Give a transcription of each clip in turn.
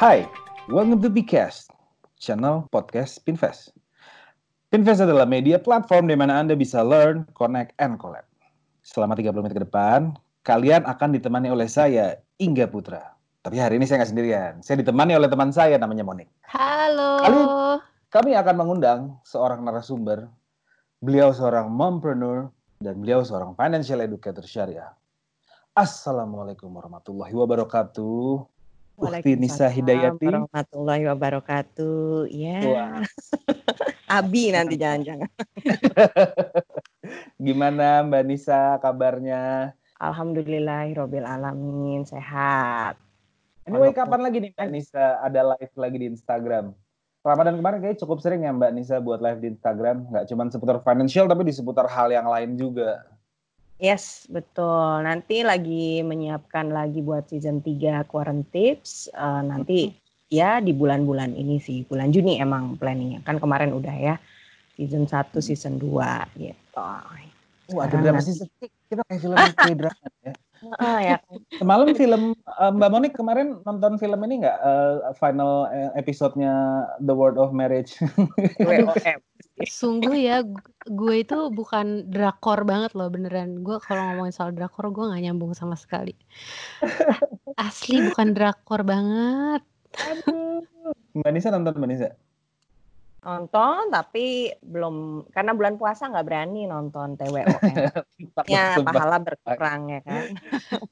Hai, welcome to Bcast, channel podcast Pinvest. Pinvest adalah media platform di mana Anda bisa learn, connect, and collab. Selama 30 menit ke depan, kalian akan ditemani oleh saya, Ingga Putra. Tapi hari ini saya nggak sendirian. Saya ditemani oleh teman saya namanya Monik. Halo. Kali kami akan mengundang seorang narasumber. Beliau seorang mompreneur dan beliau seorang financial educator syariah. Assalamualaikum warahmatullahi wabarakatuh. Ukti Nisa Hidayati. warahmatullahi wabarakatuh. Ya. Wah. Abi nanti jangan-jangan. Gimana Mbak Nisa kabarnya? Alhamdulillahirobbil alamin sehat. Anyway, Walaupun- kapan lagi nih Mbak Nisa ada live lagi di Instagram? Ramadan kemarin kayaknya cukup sering ya Mbak Nisa buat live di Instagram. Nggak cuma seputar financial, tapi di seputar hal yang lain juga. Yes, betul. Nanti lagi menyiapkan lagi buat season 3 Quarantine Tips. Eh, nanti ya di bulan-bulan ini sih, bulan Juni emang planningnya. Kan kemarin udah ya season 1, season 2 gitu. Wah, ada Sekarang drama sih. Kita kayak film drama ya. Ah, ya. Semalam film eh, Mbak Monik kemarin nonton film ini nggak eh, final episode-nya The World of Marriage? WOM. Sungguh ya, gu- gue itu bukan drakor banget loh beneran. Gue kalau ngomongin soal drakor gue nggak nyambung sama sekali. Asli bukan drakor banget. Mbak Nisa nonton Mbak Nisa? Nonton tapi belum karena bulan puasa nggak berani nonton. Takut Ya pahala berkurang ya kan.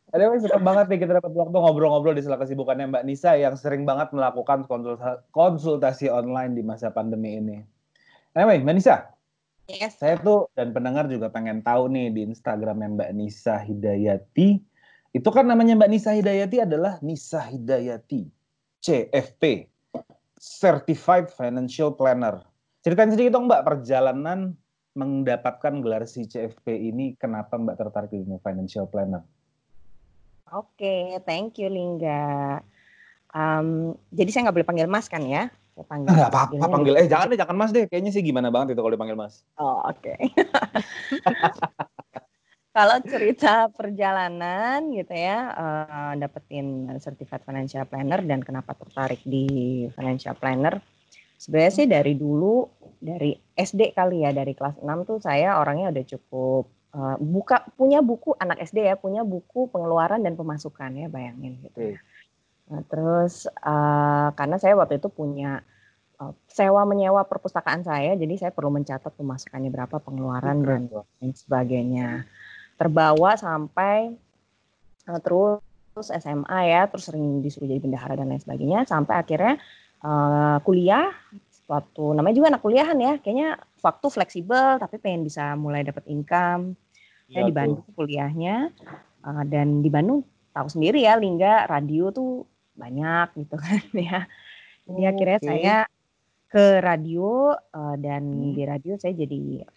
Anyway, suka banget nih kita dapat waktu ngobrol-ngobrol di sela kesibukannya Mbak Nisa yang sering banget melakukan konsulta- konsultasi online di masa pandemi ini. Anyway, Mbak Nisa, Yes. saya tuh dan pendengar juga pengen tahu nih di Instagramnya Mbak Nisa Hidayati. Itu kan namanya Mbak Nisa Hidayati adalah Nisa Hidayati, CFP, Certified Financial Planner. Ceritain sedikit dong Mbak perjalanan mendapatkan gelar si CFP ini, kenapa Mbak tertarik di dunia financial planner? Oke, thank you Lingga. Em, jadi saya nggak boleh panggil Mas kan ya? Panggil. Nggak apa-apa panggil. Lingga Eh jangan deh, jangan mas deh. Kayaknya sih gimana banget itu kalau dipanggil mas. Oh, oke. Kalau cerita perjalanan gitu ya, eh, dapetin Certified Financial Planner dan kenapa tertarik di Financial Planner. Sebenarnya sih dari dulu, dari SD kali ya, dari kelas 6 tuh saya orangnya udah cukup eh, buka punya buku anak SD ya, punya buku pengeluaran dan pemasukan ya, bayangin gitu. Oke. Nah, terus eh, karena saya waktu itu punya eh, sewa menyewa perpustakaan saya, jadi saya perlu mencatat pemasukannya berapa, pengeluaran dan lain sebagainya. Terbawa sampai eh, terus SMA ya, terus sering disuruh jadi bendahara dan lain sebagainya, sampai akhirnya eh, kuliah. Suatu namanya juga anak kuliahan ya, kayaknya waktu fleksibel tapi pengen bisa mulai dapat income. Saya Iya di Bandung kuliahnya eh, dan di Bandung tahu sendiri ya Lingga radio tuh banyak gitu kan ya. Jadi akhirnya Oke. saya ke radio eh, dan Hmm. di radio saya jadi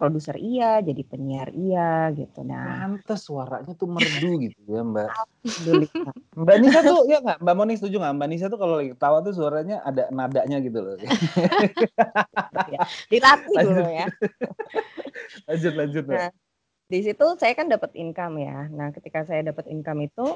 produser iya, jadi penyiar iya gitu. Nah, Pantes suaranya tuh merdu gitu ya mbak. Mbak Nisa tuh ya nggak? Mbak Moni setuju nggak? Mbak Nisa tuh kalau lagi ketawa tuh suaranya ada nadanya gitu loh. dilatih dulu ya. lanjut lanjut. Nah, di situ saya kan dapat income ya. Nah, ketika saya dapat income itu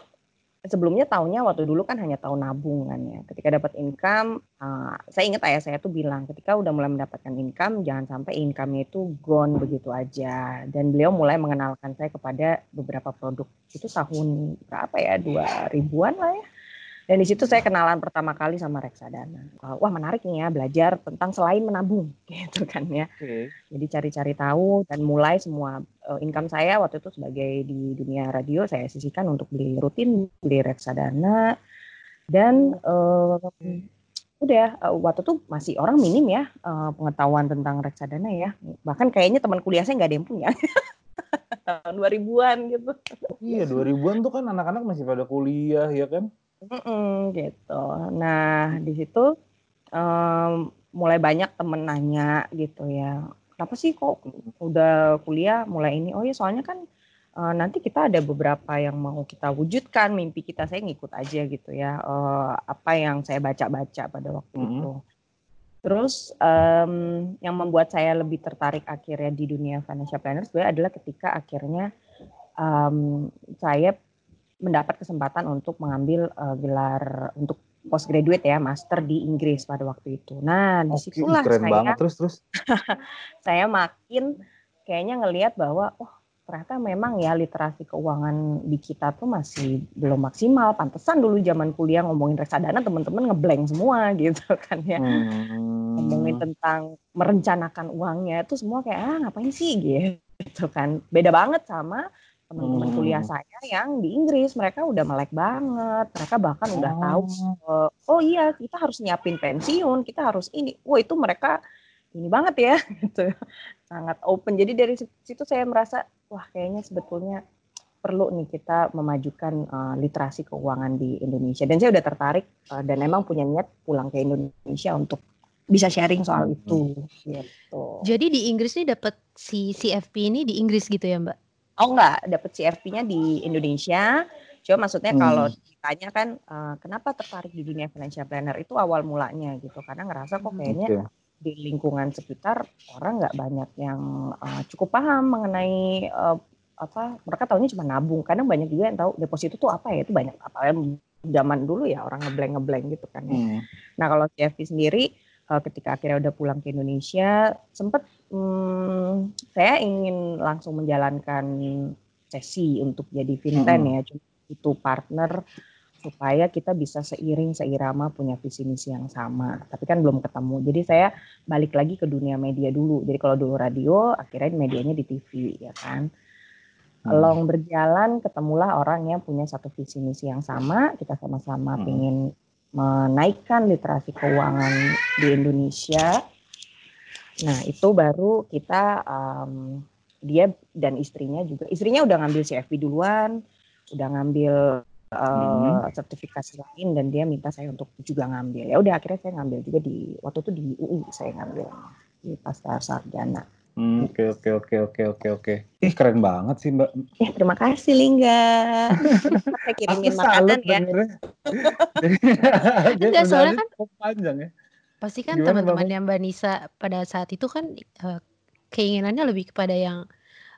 sebelumnya tahunnya waktu dulu kan hanya tahun nabung kan ya. Ketika dapat income, eh, saya ingat ayah saya tuh bilang ketika udah mulai mendapatkan income jangan sampai income-nya itu gone begitu aja. Dan beliau mulai mengenalkan saya kepada beberapa produk. Itu tahun berapa ya? 2000-an lah ya. Dan di situ saya kenalan pertama kali sama reksadana. Wah, menarik nih ya belajar tentang selain menabung gitu kan ya. Oke. Jadi cari-cari tahu dan mulai semua eh, income saya waktu itu sebagai di dunia radio saya sisihkan untuk beli rutin, beli reksadana dan eh, udah eh, waktu itu masih orang minim ya pengetahuan tentang reksadana ya. Bahkan kayaknya teman kuliah saya nggak ada yang punya. Tahun 2000-an gitu. Iya 2000-an tuh kan anak-anak masih pada kuliah ya kan? Mm-mm, gitu. Nah, di situ em, mulai banyak temen nanya gitu ya. Kenapa sih kok udah kuliah mulai ini? Oh ya soalnya kan eh, nanti kita ada beberapa yang mau kita wujudkan mimpi kita. Saya ngikut aja gitu ya. eh, apa yang saya baca-baca pada waktu Mhm. itu. Terus em, yang membuat saya lebih tertarik akhirnya di dunia financial planner sebenarnya adalah ketika akhirnya em, saya mendapat kesempatan untuk mengambil eh, gelar untuk postgraduate ya, master di Inggris pada waktu itu. Nah, Oke, di situlah keren saya banget terus terus. saya makin kayaknya ngelihat bahwa oh ternyata memang ya literasi keuangan di kita tuh masih belum maksimal. Pantesan dulu zaman kuliah ngomongin reksadana teman-teman ngeblank semua gitu kan ya. Hmm. Ngomongin tentang merencanakan uangnya itu semua kayak ah ngapain sih gitu kan. Beda banget sama teman-teman Hmm. kuliah saya yang di Inggris mereka udah melek banget. Mereka bahkan udah Oh. tahu eh, oh iya kita harus nyiapin pensiun, kita harus ini. Wah itu mereka ini banget ya gitu sangat open jadi dari situ saya merasa wah kayaknya sebetulnya perlu nih kita memajukan uh, literasi keuangan di Indonesia dan saya udah tertarik uh, dan emang punya niat pulang ke Indonesia untuk bisa sharing soal itu gitu. Jadi di Inggris nih dapat si CFP ini di Inggris gitu ya Mbak? Oh enggak, dapet CFP-nya di Indonesia. Cuma maksudnya Hmm. kalau ditanya kan uh, kenapa tertarik di dunia financial planner itu awal mulanya gitu karena ngerasa kok kayaknya Oke. di lingkungan sekitar orang nggak banyak yang uh, cukup paham mengenai uh, apa mereka tahunya cuma nabung kadang banyak juga yang tahu deposito itu apa ya itu banyak apa zaman dulu ya orang ngeblank ngeblank gitu kan ya. Hmm. Nah kalau CFP sendiri uh, ketika akhirnya udah pulang ke Indonesia sempet hmm, saya ingin langsung menjalankan sesi untuk jadi Vinten Mm-mm. ya cuma itu partner supaya kita bisa seiring seirama punya visi misi yang sama tapi kan belum ketemu jadi saya balik lagi ke dunia media dulu jadi kalau dulu radio akhirnya medianya di TV ya kan Hmm. Long berjalan ketemulah orang yang punya satu visi misi yang sama kita sama-sama Hmm. ingin menaikkan literasi keuangan di Indonesia. Nah itu baru kita um, dia dan istrinya juga. Istrinya udah ngambil CFP duluan udah ngambil uh, sertifikasi lain dan dia minta saya untuk juga ngambil. Ya udah akhirnya saya ngambil juga di waktu itu di UI saya ngambil di pasar sarjana Oke oke oke oke oke oke. Ih keren banget sih Mbak. ya terima kasih Lingga saya kirimin Aku makanan salut ya Enggak, soalnya kan- panjang ya. Pasti kan Gimana, teman-temannya Mbak Nisa pada saat itu kan eh, keinginannya lebih kepada yang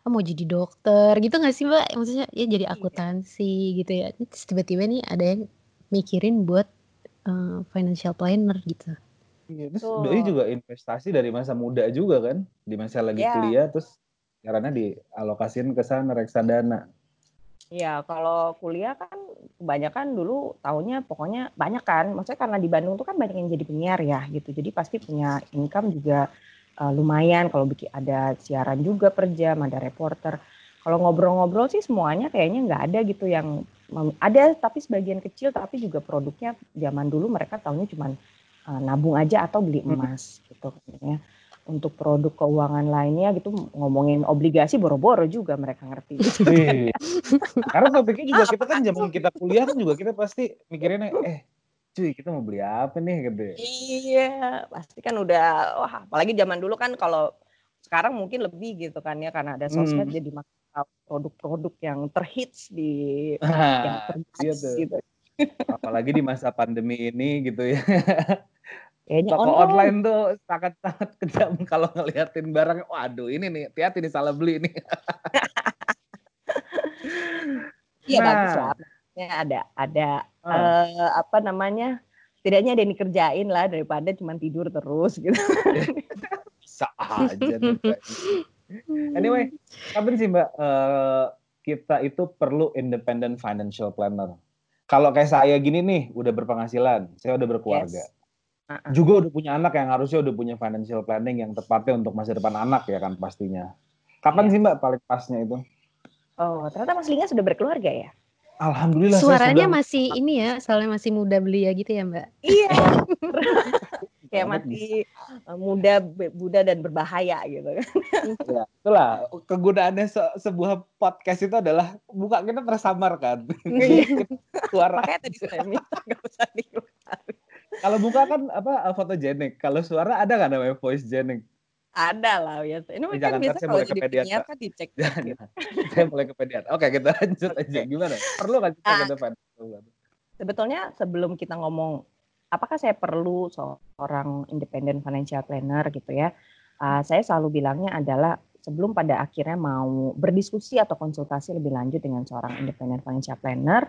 "Ah, mau jadi dokter gitu nggak sih Mbak? Maksudnya ya jadi akuntansi gitu ya. Terus tiba-tiba nih ada yang mikirin buat eh, financial planner gitu. Iya, terus doi juga investasi dari masa muda juga kan, di masa lagi Iya. kuliah terus karena dialokasiin ke sana reksadana. Ya, kalau kuliah kan kebanyakan dulu tahunnya pokoknya banyak kan. Maksudnya karena di Bandung tuh kan banyak yang jadi penyiar ya gitu. Jadi pasti punya income juga eh, lumayan kalau bikin ada siaran juga per jam, ada reporter. Kalau ngobrol-ngobrol sih semuanya kayaknya nggak ada gitu yang ada tapi sebagian kecil tapi juga produknya zaman dulu mereka tahunya cuma eh, nabung aja atau beli Hmm. emas gitu kan ya. Untuk produk keuangan lainnya gitu ngomongin obligasi boro-boro juga mereka ngerti. Wih. Karena topiknya juga kita kan zaman kita kuliah kan juga kita pasti mikirinnya eh cuy kita mau beli apa nih gitu. ya. Iya, pasti kan udah wah apalagi zaman dulu kan kalau sekarang mungkin lebih gitu kan ya karena ada sosmed Hmm. jadi produk-produk yang terhits di yang Nah, terhits iya gitu. Apalagi di masa pandemi ini gitu ya. Kayaknya Toko online. online tuh sangat-sangat kejam kalau ngeliatin barang. Waduh ini nih, hati-hati nih salah beli nih. Iya Nah. bagus lah. Maksudnya ada ada Ah. eh, apa namanya? Setidaknya ada yang dikerjain lah daripada cuma tidur terus gitu. Bisa aja nih. Anyway, kapan sih Mbak eh, kita itu perlu independent financial planner? Kalau kayak saya gini nih, udah berpenghasilan, saya udah berkeluarga. Yes. Uh-uh. Juga udah punya anak yang harusnya udah punya financial planning yang tepatnya untuk masa depan anak ya kan pastinya. Kapan Iya. sih Mbak paling pasnya itu? Oh, ternyata Mas Linga sudah berkeluarga ya? Alhamdulillah saya Suaranya sudah masih ini ya, soalnya masih muda belia gitu ya Mbak. Iya. Kayak masih eh, muda, muda dan berbahaya gitu kan. Ya, itulah kegunaannya se- sebuah podcast itu adalah buka kita tersamarkan. Suara Makanya tadi saya minta nggak usah dikeluar. kalau buka kan apa fotogenik, kalau suara ada nggak namanya voice genic? Ada lah biasa. Ini kan jangan, biasa kalau jadi penyiar kan dicek. Jangan, saya mulai kepedean. Oke kita lanjut aja. Gimana? Perlu nggak kita Ah. ke depan? Sebetulnya sebelum kita ngomong apakah saya perlu seorang independent financial planner gitu ya, uh, saya selalu bilangnya adalah sebelum pada akhirnya mau berdiskusi atau konsultasi lebih lanjut dengan seorang independent financial planner,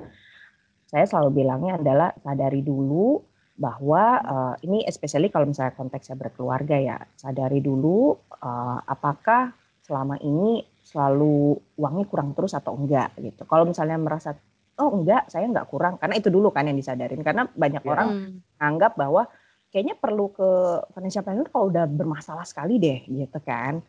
saya selalu bilangnya adalah sadari dulu bahwa uh, ini especially kalau misalnya konteksnya berkeluarga ya sadari dulu uh, apakah selama ini selalu uangnya kurang terus atau enggak gitu kalau misalnya merasa oh enggak saya enggak kurang karena itu dulu kan yang disadarin karena banyak yeah. orang hmm. anggap bahwa kayaknya perlu ke financial planner kalau udah bermasalah sekali deh gitu kan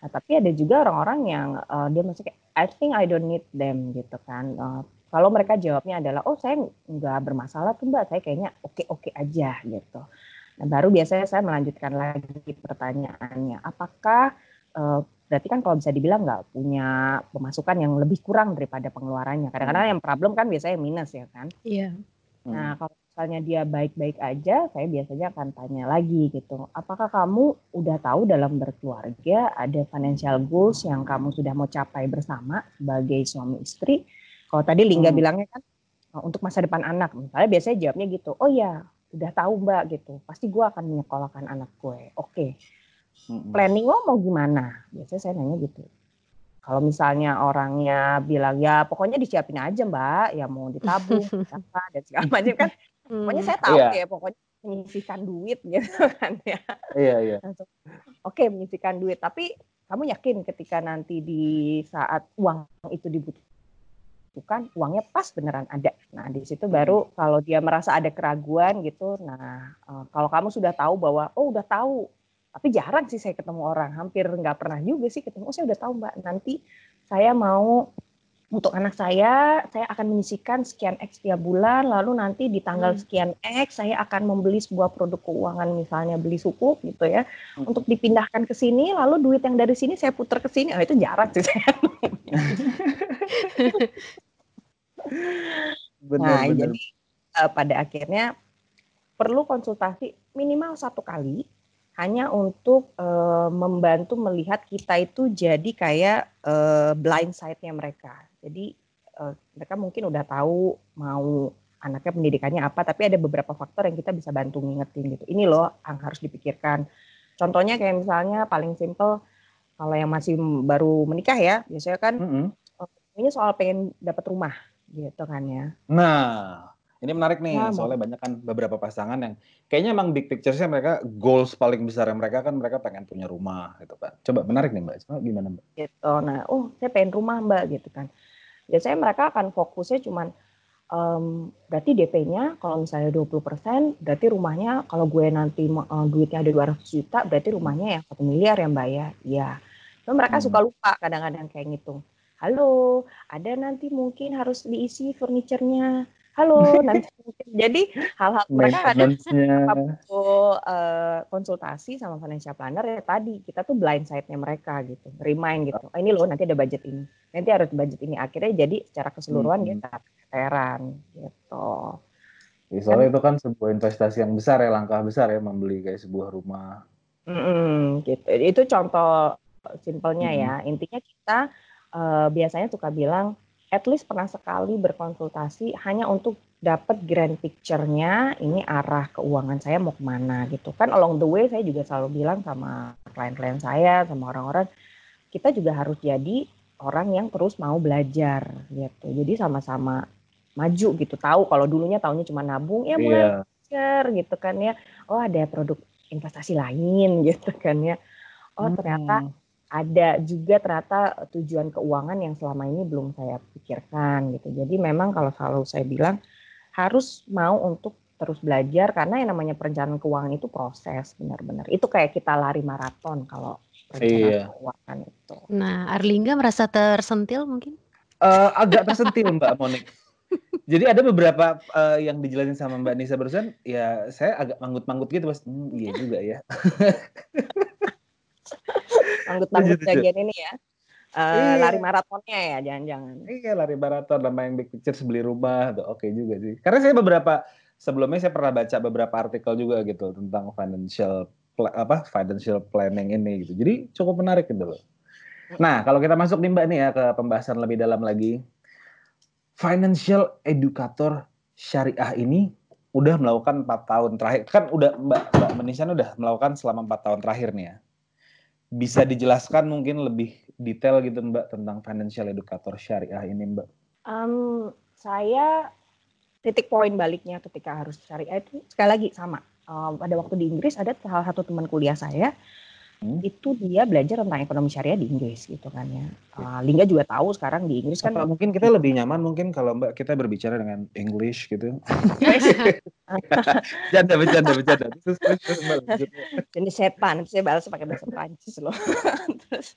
nah, tapi ada juga orang-orang yang uh, dia masih kayak I think I don't need them gitu kan uh, kalau mereka jawabnya adalah, oh saya nggak bermasalah tuh mbak, saya kayaknya oke-oke aja gitu. Nah baru biasanya saya melanjutkan lagi pertanyaannya, apakah uh, berarti kan kalau bisa dibilang nggak punya pemasukan yang lebih kurang daripada pengeluarannya. Kadang-kadang yang problem kan biasanya minus ya kan. Iya. Nah kalau misalnya dia baik-baik aja, saya biasanya akan tanya lagi gitu, apakah kamu udah tahu dalam berkeluarga ada financial goals yang kamu sudah mau capai bersama sebagai suami istri? Kalau tadi Lingga hmm. bilangnya kan oh, untuk masa depan anak, misalnya biasanya jawabnya gitu, oh ya udah tahu mbak gitu, pasti gue akan menyekolahkan anak gue. Oke, okay. hmm. planning lo mau gimana? Biasanya saya nanya gitu. Kalau misalnya orangnya bilang ya pokoknya disiapin aja mbak, ya mau ditabung, apa dan segala macam kan. Pokoknya saya tahu yeah. ya, pokoknya menyisihkan duit gitu kan ya. Iya iya. Oke menyisihkan duit, tapi kamu yakin ketika nanti di saat uang itu dibutuhkan bukan uangnya pas beneran ada. Nah di situ hmm. baru kalau dia merasa ada keraguan gitu, nah uh, kalau kamu sudah tahu bahwa oh udah tahu, tapi jarang sih saya ketemu orang, hampir nggak pernah juga sih ketemu. Oh saya udah tahu mbak, nanti saya mau untuk anak saya, saya akan menyisikan sekian X tiap bulan, lalu nanti di tanggal hmm. sekian X saya akan membeli sebuah produk keuangan, misalnya beli suku gitu ya, hmm. untuk dipindahkan ke sini, lalu duit yang dari sini saya putar ke sini, oh itu jarang sih saya. benar, nah, benar. jadi uh, pada akhirnya perlu konsultasi minimal satu kali hanya untuk uh, membantu melihat kita itu jadi kayak uh, blind side-nya mereka. Jadi uh, mereka mungkin udah tahu mau anaknya pendidikannya apa, tapi ada beberapa faktor yang kita bisa bantu ngingetin gitu. Ini loh yang harus dipikirkan. Contohnya kayak misalnya paling simple kalau yang masih baru menikah ya, biasanya kan mm -hmm. ini soal pengen dapat rumah gitu kan ya. Nah, ini menarik nih nah, soalnya banyak kan beberapa pasangan yang kayaknya emang big picture-nya mereka goals paling besar yang mereka kan mereka pengen punya rumah gitu kan. Coba menarik nih Mbak, coba gimana Mbak? Gitu. Nah, oh saya pengen rumah Mbak gitu kan. Biasanya mereka akan fokusnya cuman um, berarti DP-nya kalau misalnya 20% berarti rumahnya kalau gue nanti uh, duitnya ada 200 juta berarti rumahnya yang satu miliar ya Mbak ya. Iya. Cuma mereka hmm. suka lupa kadang-kadang kayak ngitung halo, ada nanti mungkin harus diisi furniturnya. Halo, nanti mungkin. Jadi hal-hal mereka ada uh, konsultasi sama financial planner ya tadi kita tuh blind side-nya mereka gitu, remind gitu. Oh, ini loh nanti ada budget ini, nanti harus budget ini. Akhirnya jadi secara keseluruhan hmm. kita keteran gitu. Ya, soalnya kan, itu kan sebuah investasi yang besar ya, langkah besar ya membeli kayak sebuah rumah. Mm, gitu. Itu contoh simpelnya mm. ya. Intinya kita uh, biasanya suka bilang at least pernah sekali berkonsultasi hanya untuk dapat grand picture-nya ini arah keuangan saya mau ke mana gitu. Kan along the way saya juga selalu bilang sama klien-klien saya sama orang-orang kita juga harus jadi orang yang terus mau belajar gitu. Jadi sama-sama maju gitu tahu kalau dulunya tahunya cuma nabung ya mulai yeah. belajar gitu kan ya. Oh ada produk investasi lain gitu kan ya. Oh ternyata ada juga ternyata tujuan keuangan yang selama ini belum saya pikirkan gitu. Jadi memang kalau selalu saya bilang harus mau untuk terus belajar karena yang namanya perencanaan keuangan itu proses benar-benar. Itu kayak kita lari maraton kalau perencanaan iya. keuangan itu. Nah, Arlingga merasa tersentil mungkin? Uh, agak tersentil Mbak Monik. Jadi ada beberapa uh, yang dijelasin sama Mbak Nisa barusan, ya saya agak manggut-manggut gitu, Mas. Hmm, iya juga ya. Anggut-anggut bagian ini ya. Uh, iya. lari maratonnya ya jangan-jangan. Iya lari maraton sama yang big picture beli rumah tuh oke okay juga sih. Karena saya beberapa sebelumnya saya pernah baca beberapa artikel juga gitu tentang financial apa financial planning ini gitu. Jadi cukup menarik gitu loh. Nah kalau kita masuk nih mbak nih ya ke pembahasan lebih dalam lagi, financial educator syariah ini udah melakukan empat tahun terakhir kan udah mbak mbak Menisan udah melakukan selama empat tahun terakhir nih ya bisa dijelaskan mungkin lebih detail gitu Mbak tentang financial educator syariah ini Mbak? Um, saya titik poin baliknya ketika harus syariah itu sekali lagi sama. Uh, pada waktu di Inggris ada salah satu teman kuliah saya Hmm. itu dia belajar tentang ekonomi syariah di Inggris gitu kan ya. Uh, Lingga juga tahu sekarang di Inggris kan. Apa mungkin kita lebih nyaman mungkin kalau Mbak kita berbicara dengan English gitu. bercanda, bercanda, bercanda. Terus, terus, Jadi setan, saya balas pakai bahasa Prancis loh. terus,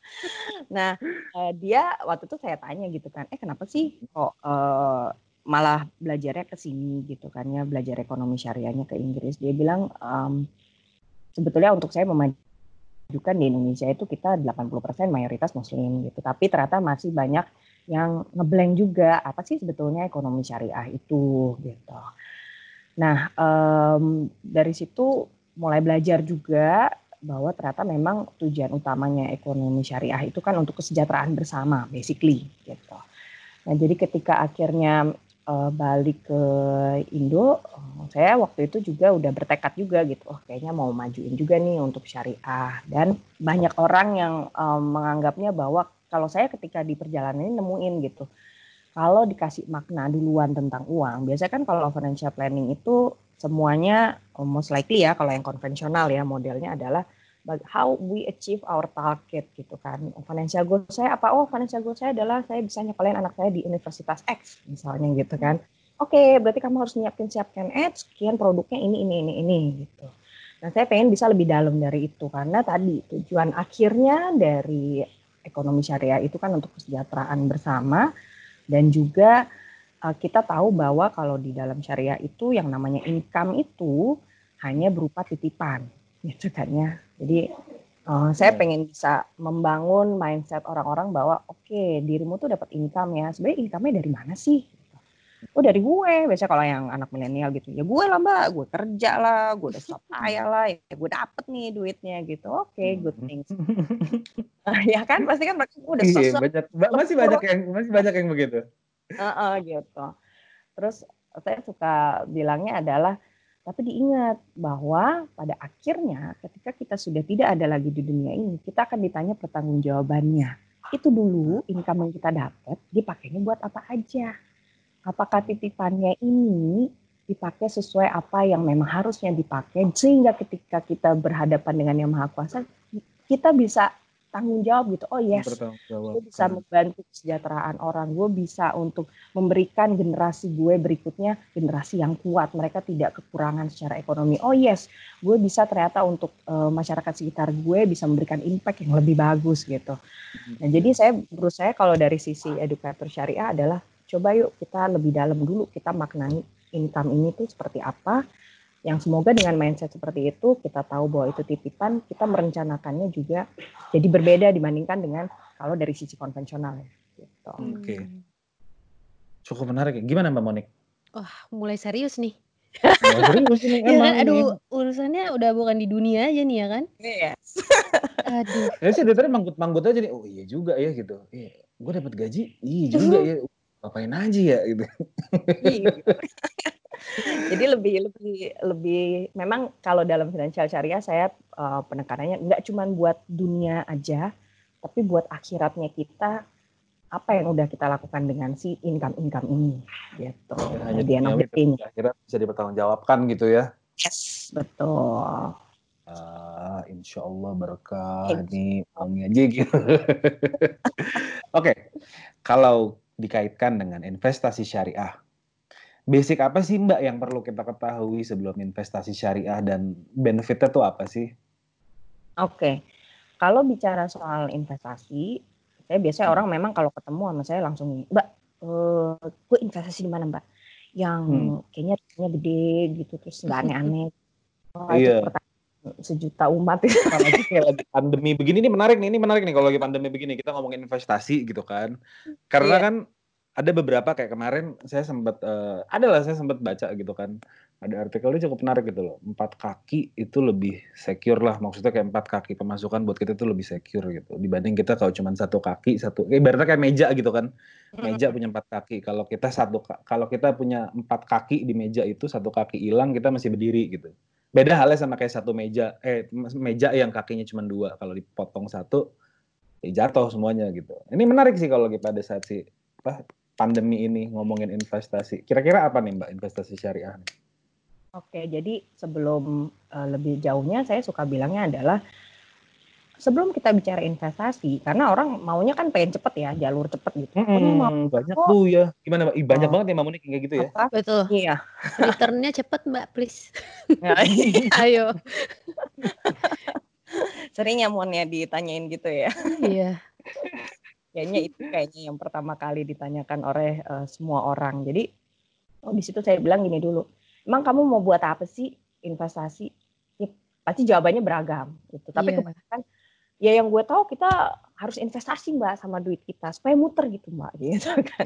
nah uh, dia waktu itu saya tanya gitu kan, eh kenapa sih kok uh, malah belajarnya ke sini gitu kan ya, belajar ekonomi syariahnya ke Inggris. Dia bilang um, sebetulnya untuk saya memajang juga di Indonesia itu kita 80% mayoritas muslim gitu. Tapi ternyata masih banyak yang ngeblank juga apa sih sebetulnya ekonomi syariah itu gitu. Nah, um, dari situ mulai belajar juga bahwa ternyata memang tujuan utamanya ekonomi syariah itu kan untuk kesejahteraan bersama basically gitu. Nah, jadi ketika akhirnya uh, balik ke Indo, uh, saya waktu itu juga udah bertekad juga gitu. Oh, kayaknya mau majuin juga nih untuk syariah. Dan banyak orang yang um, menganggapnya bahwa kalau saya ketika di perjalanan ini nemuin gitu. Kalau dikasih makna duluan tentang uang, biasanya kan kalau financial planning itu semuanya most likely ya kalau yang konvensional ya modelnya adalah how we achieve our target gitu kan. Financial goal saya apa? Oh, financial goal saya adalah saya bisa nyekolin anak saya di Universitas X misalnya gitu kan. Oke, okay, berarti kamu harus nyiapin siapkan ads, sekian produknya ini ini ini ini gitu. Nah, saya pengen bisa lebih dalam dari itu karena tadi tujuan akhirnya dari ekonomi syariah itu kan untuk kesejahteraan bersama dan juga uh, kita tahu bahwa kalau di dalam syariah itu yang namanya income itu hanya berupa titipan gitu kan ya. Jadi uh, saya iya. pengen bisa membangun mindset orang-orang bahwa oke okay, dirimu tuh dapat income ya. Sebenarnya income-nya dari mana sih? Oh dari gue, biasanya kalau yang anak milenial gitu, ya gue lah mbak, gue kerja lah, gue udah stop kaya lah, ya gue dapet nih duitnya gitu, oke okay, good things. ya kan, pasti kan mereka udah iya, sosok. banyak, masih banyak yang masih banyak yang begitu. Uh, uh, gitu. Terus saya suka bilangnya adalah tapi diingat bahwa pada akhirnya ketika kita sudah tidak ada lagi di dunia ini, kita akan ditanya pertanggungjawabannya. Itu dulu income yang kita dapat dipakainya buat apa aja. Apakah titipannya ini dipakai sesuai apa yang memang harusnya dipakai sehingga ketika kita berhadapan dengan yang maha kuasa kita bisa tanggung jawab gitu. Oh yes, gue bisa membantu kesejahteraan orang. Gue bisa untuk memberikan generasi gue berikutnya generasi yang kuat. Mereka tidak kekurangan secara ekonomi. Oh yes, gue bisa ternyata untuk uh, masyarakat sekitar gue bisa memberikan impact yang lebih bagus gitu. Nah jadi saya menurut saya kalau dari sisi edukator syariah adalah coba yuk kita lebih dalam dulu kita maknai income ini tuh seperti apa yang semoga dengan mindset seperti itu kita tahu bahwa itu titipan kita merencanakannya juga jadi berbeda dibandingkan dengan kalau dari sisi konvensional ya gitu. Oke. Okay. Cukup menarik. Gimana Mbak Monik? Wah, mulai serius nih. Oh, serius nih ya kan, aduh, urusannya udah bukan di dunia aja nih ya kan? Yes. aduh. Ya sih dari tadi manggut-manggut aja nih. Oh iya juga ya gitu. Iya, gue dapat gaji. Iya juga ya. Ngapain aja ya gitu. Jadi lebih lebih lebih memang kalau dalam finansial syariah saya uh, penekanannya nggak cuma buat dunia aja, tapi buat akhiratnya kita apa yang udah kita lakukan dengan si income income ini gitu. Ya, hanya dia akhirat bisa dipertanggungjawabkan gitu ya. Yes, betul. Uh, insya Allah berkah ini uangnya aja gitu. Oke, okay. kalau dikaitkan dengan investasi syariah, basic apa sih Mbak yang perlu kita ketahui sebelum investasi syariah dan benefitnya tuh apa sih? Oke, okay. kalau bicara soal investasi, saya biasanya orang memang kalau ketemu sama saya langsung, Mbak, uh, gue investasi di mana Mbak? Yang hmm. kayaknya gede gitu, terus nggak aneh-aneh. Oh, iya. sejuta umat itu. lagi pandemi begini ini menarik nih, ini menarik nih kalau lagi pandemi begini kita ngomongin investasi gitu kan. Karena yeah. kan ada beberapa kayak kemarin saya sempat uh, ada lah saya sempat baca gitu kan. Ada artikelnya cukup menarik gitu loh. Empat kaki itu lebih secure lah. Maksudnya kayak empat kaki pemasukan buat kita itu lebih secure gitu. Dibanding kita kalau cuma satu kaki satu kayak ibaratnya kayak meja gitu kan. Meja punya empat kaki. Kalau kita satu kalau kita punya empat kaki di meja itu satu kaki hilang kita masih berdiri gitu. Beda halnya sama kayak satu meja eh meja yang kakinya cuma dua. Kalau dipotong satu ya jatuh semuanya gitu. Ini menarik sih kalau lagi pada saat si apa pandemi ini ngomongin investasi. Kira-kira apa nih Mbak investasi syariah? Oke, jadi sebelum uh, lebih jauhnya saya suka bilangnya adalah sebelum kita bicara investasi, karena orang maunya kan pengen cepet ya, jalur cepet gitu. Hmm, mau, banyak tuh ya. Gimana Mbak? Banyak oh. banget ya Mamunik kayak gitu ya. Apa? Betul. Iya. Returnnya cepet Mbak, please. Ya, Ayo. Sering ya ya ditanyain gitu ya. Iya. Kayaknya itu kayaknya yang pertama kali ditanyakan oleh uh, semua orang. Jadi oh di situ saya bilang gini dulu. Emang kamu mau buat apa sih investasi? Ya, pasti jawabannya beragam gitu. Tapi yeah. kebanyakan ya yang gue tahu kita harus investasi mbak sama duit kita supaya muter gitu mbak gitu kan.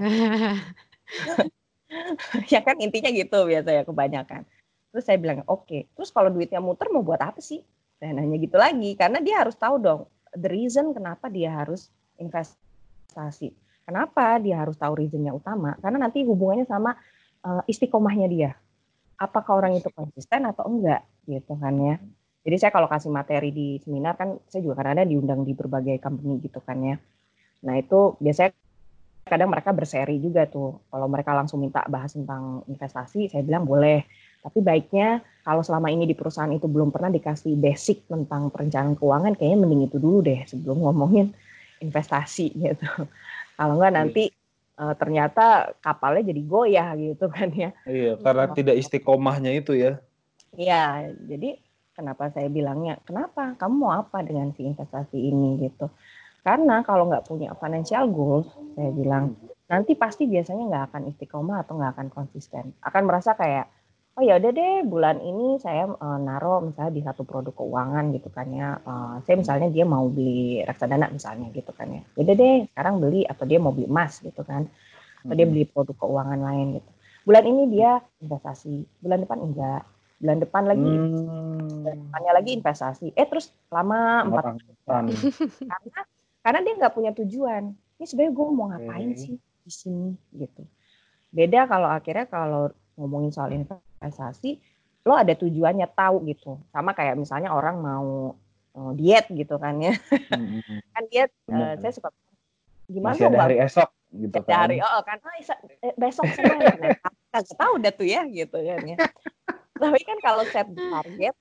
ya kan intinya gitu biasa ya kebanyakan. Terus saya bilang oke. Okay. Terus kalau duitnya muter mau buat apa sih? Saya nanya gitu lagi karena dia harus tahu dong the reason kenapa dia harus invest investasi. Kenapa dia harus tahu reasonnya utama? Karena nanti hubungannya sama uh, istiqomahnya dia. Apakah orang itu konsisten atau enggak gitu kan ya. Jadi saya kalau kasih materi di seminar kan saya juga kadang-kadang diundang di berbagai company gitu kan ya. Nah itu biasanya kadang mereka berseri juga tuh. Kalau mereka langsung minta bahas tentang investasi, saya bilang boleh. Tapi baiknya kalau selama ini di perusahaan itu belum pernah dikasih basic tentang perencanaan keuangan, kayaknya mending itu dulu deh sebelum ngomongin investasi gitu. Kalau enggak nanti uh, ternyata kapalnya jadi goyah gitu kan ya. Iya, karena oh. tidak istiqomahnya itu ya. Iya, jadi kenapa saya bilangnya, kenapa kamu mau apa dengan si investasi ini gitu. Karena kalau nggak punya financial goals, saya bilang nanti pasti biasanya nggak akan istiqomah atau nggak akan konsisten. Akan merasa kayak oh ya udah deh bulan ini saya uh, naro misalnya di satu produk keuangan gitu kan ya. Uh, saya misalnya dia mau beli reksadana misalnya gitu kan ya. Udah deh sekarang beli atau dia mau beli emas gitu kan. Atau dia beli produk keuangan lain gitu. Bulan ini dia investasi bulan depan enggak. Bulan depan lagi hmm. bulan depannya lagi investasi. Eh terus lama empat karena karena dia nggak punya tujuan. Ini sebenarnya gue mau ngapain okay. sih di sini gitu. Beda kalau akhirnya kalau ngomongin soal investasi investasi lo ada tujuannya tahu gitu. Sama kayak misalnya orang mau diet gitu kan ya. Hmm. kan diet uh, saya suka gimana Masih ada hari esok gitu kan. hari oh kan oh, besok semua nggak tahu udah tuh ya gitu kan ya. Tapi kan kalau set target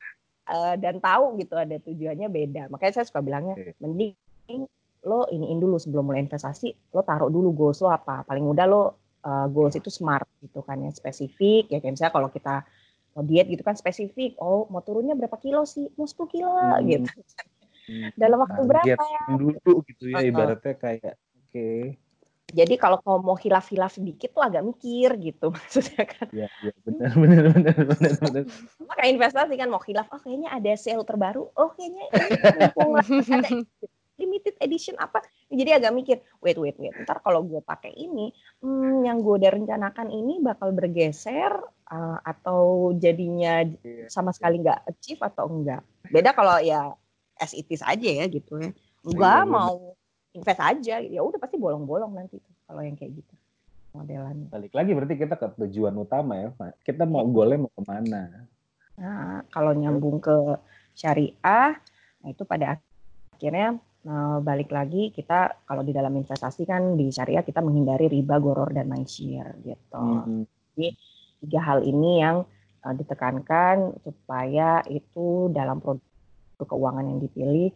uh, dan tahu gitu ada tujuannya beda. Makanya saya suka bilangnya mending lo iniin dulu sebelum mulai investasi lo taruh dulu goals lo apa. Paling mudah lo uh, goals itu smart gitu kan ya spesifik ya kayak misalnya kalau kita mau diet gitu kan spesifik oh mau turunnya berapa kilo sih mau 10 kilo hmm. gitu hmm. dalam waktu nah, berapa dulu gitu ya ibaratnya kayak oke okay. jadi kalau mau hilaf-hilaf sedikit tuh agak mikir gitu maksudnya kan. Iya, ya, benar, benar, benar, benar, benar. Maka investasi kan mau hilaf, oh kayaknya ada sale terbaru, oh kayaknya ini ada limited edition apa? Jadi agak mikir wait wait wait ntar kalau gue pakai ini hmm, yang gue udah rencanakan ini bakal bergeser uh, atau jadinya iya, sama sekali nggak achieve atau enggak beda kalau ya as it is aja ya gitu ya. Enggak iya, mau invest aja ya udah pasti bolong-bolong nanti tuh kalau yang kayak gitu modelannya. Balik lagi berarti kita ke tujuan utama ya Pak. Kita mau golnya mau ke mana? Nah kalau nyambung ke syariah nah itu pada akhirnya Nah, balik lagi kita kalau di dalam investasi kan di syariah kita menghindari riba, goror dan maisir gitu. Mm-hmm. Jadi tiga hal ini yang uh, ditekankan supaya itu dalam produk keuangan yang dipilih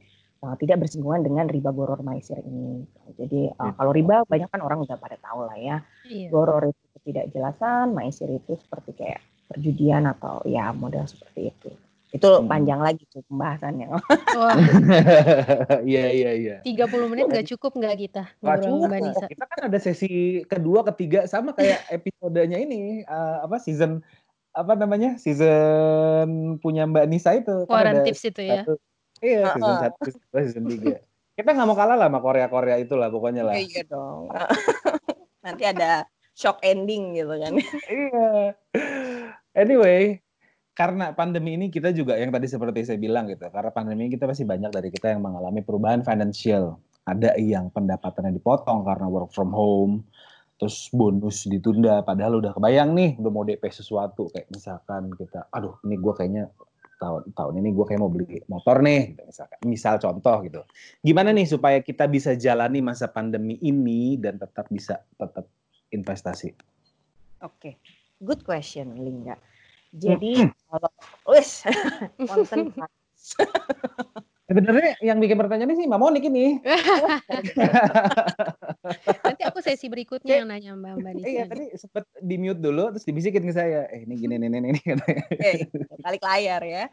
uh, tidak bersinggungan dengan riba, goror, maisir ini. Jadi uh, kalau riba banyak kan orang udah pada tahu lah ya. Iya. Goror itu ketidakjelasan, maisir itu seperti kayak perjudian atau ya model seperti itu. Itu hmm. panjang lagi tuh pembahasannya. Iya iya iya. 30 menit nggak cukup nggak kita ngobrol Mbak Nisa? Kita kan ada sesi kedua, ketiga sama kayak episodenya ini uh, apa season apa namanya? Season punya Mbak Nisa itu. Kan tips itu ya. Satu, iya, season satu, season tiga. Kita nggak mau kalah lah sama Korea-Korea itulah pokoknya lah. Iya dong. Nanti ada shock ending gitu kan. iya. Anyway, karena pandemi ini kita juga yang tadi seperti saya bilang gitu, karena pandemi ini kita pasti banyak dari kita yang mengalami perubahan financial. Ada yang pendapatannya dipotong karena work from home, terus bonus ditunda, padahal udah kebayang nih, udah mau DP sesuatu kayak misalkan kita, aduh ini gue kayaknya tahun tahun ini gue kayak mau beli motor nih, gitu, misalkan. Misal contoh gitu. Gimana nih supaya kita bisa jalani masa pandemi ini dan tetap bisa tetap investasi? Oke, good question, Lingga. Jadi kalau wis konten Sebenarnya yang bikin pertanyaan ini sih Mbak Monik ini. Nanti aku sesi berikutnya yang nanya Mbak Mbak Nisa. Iya tadi sempet di mute dulu terus dibisikin ke saya. Eh ini gini ini ini ini katanya. Oke, balik layar ya.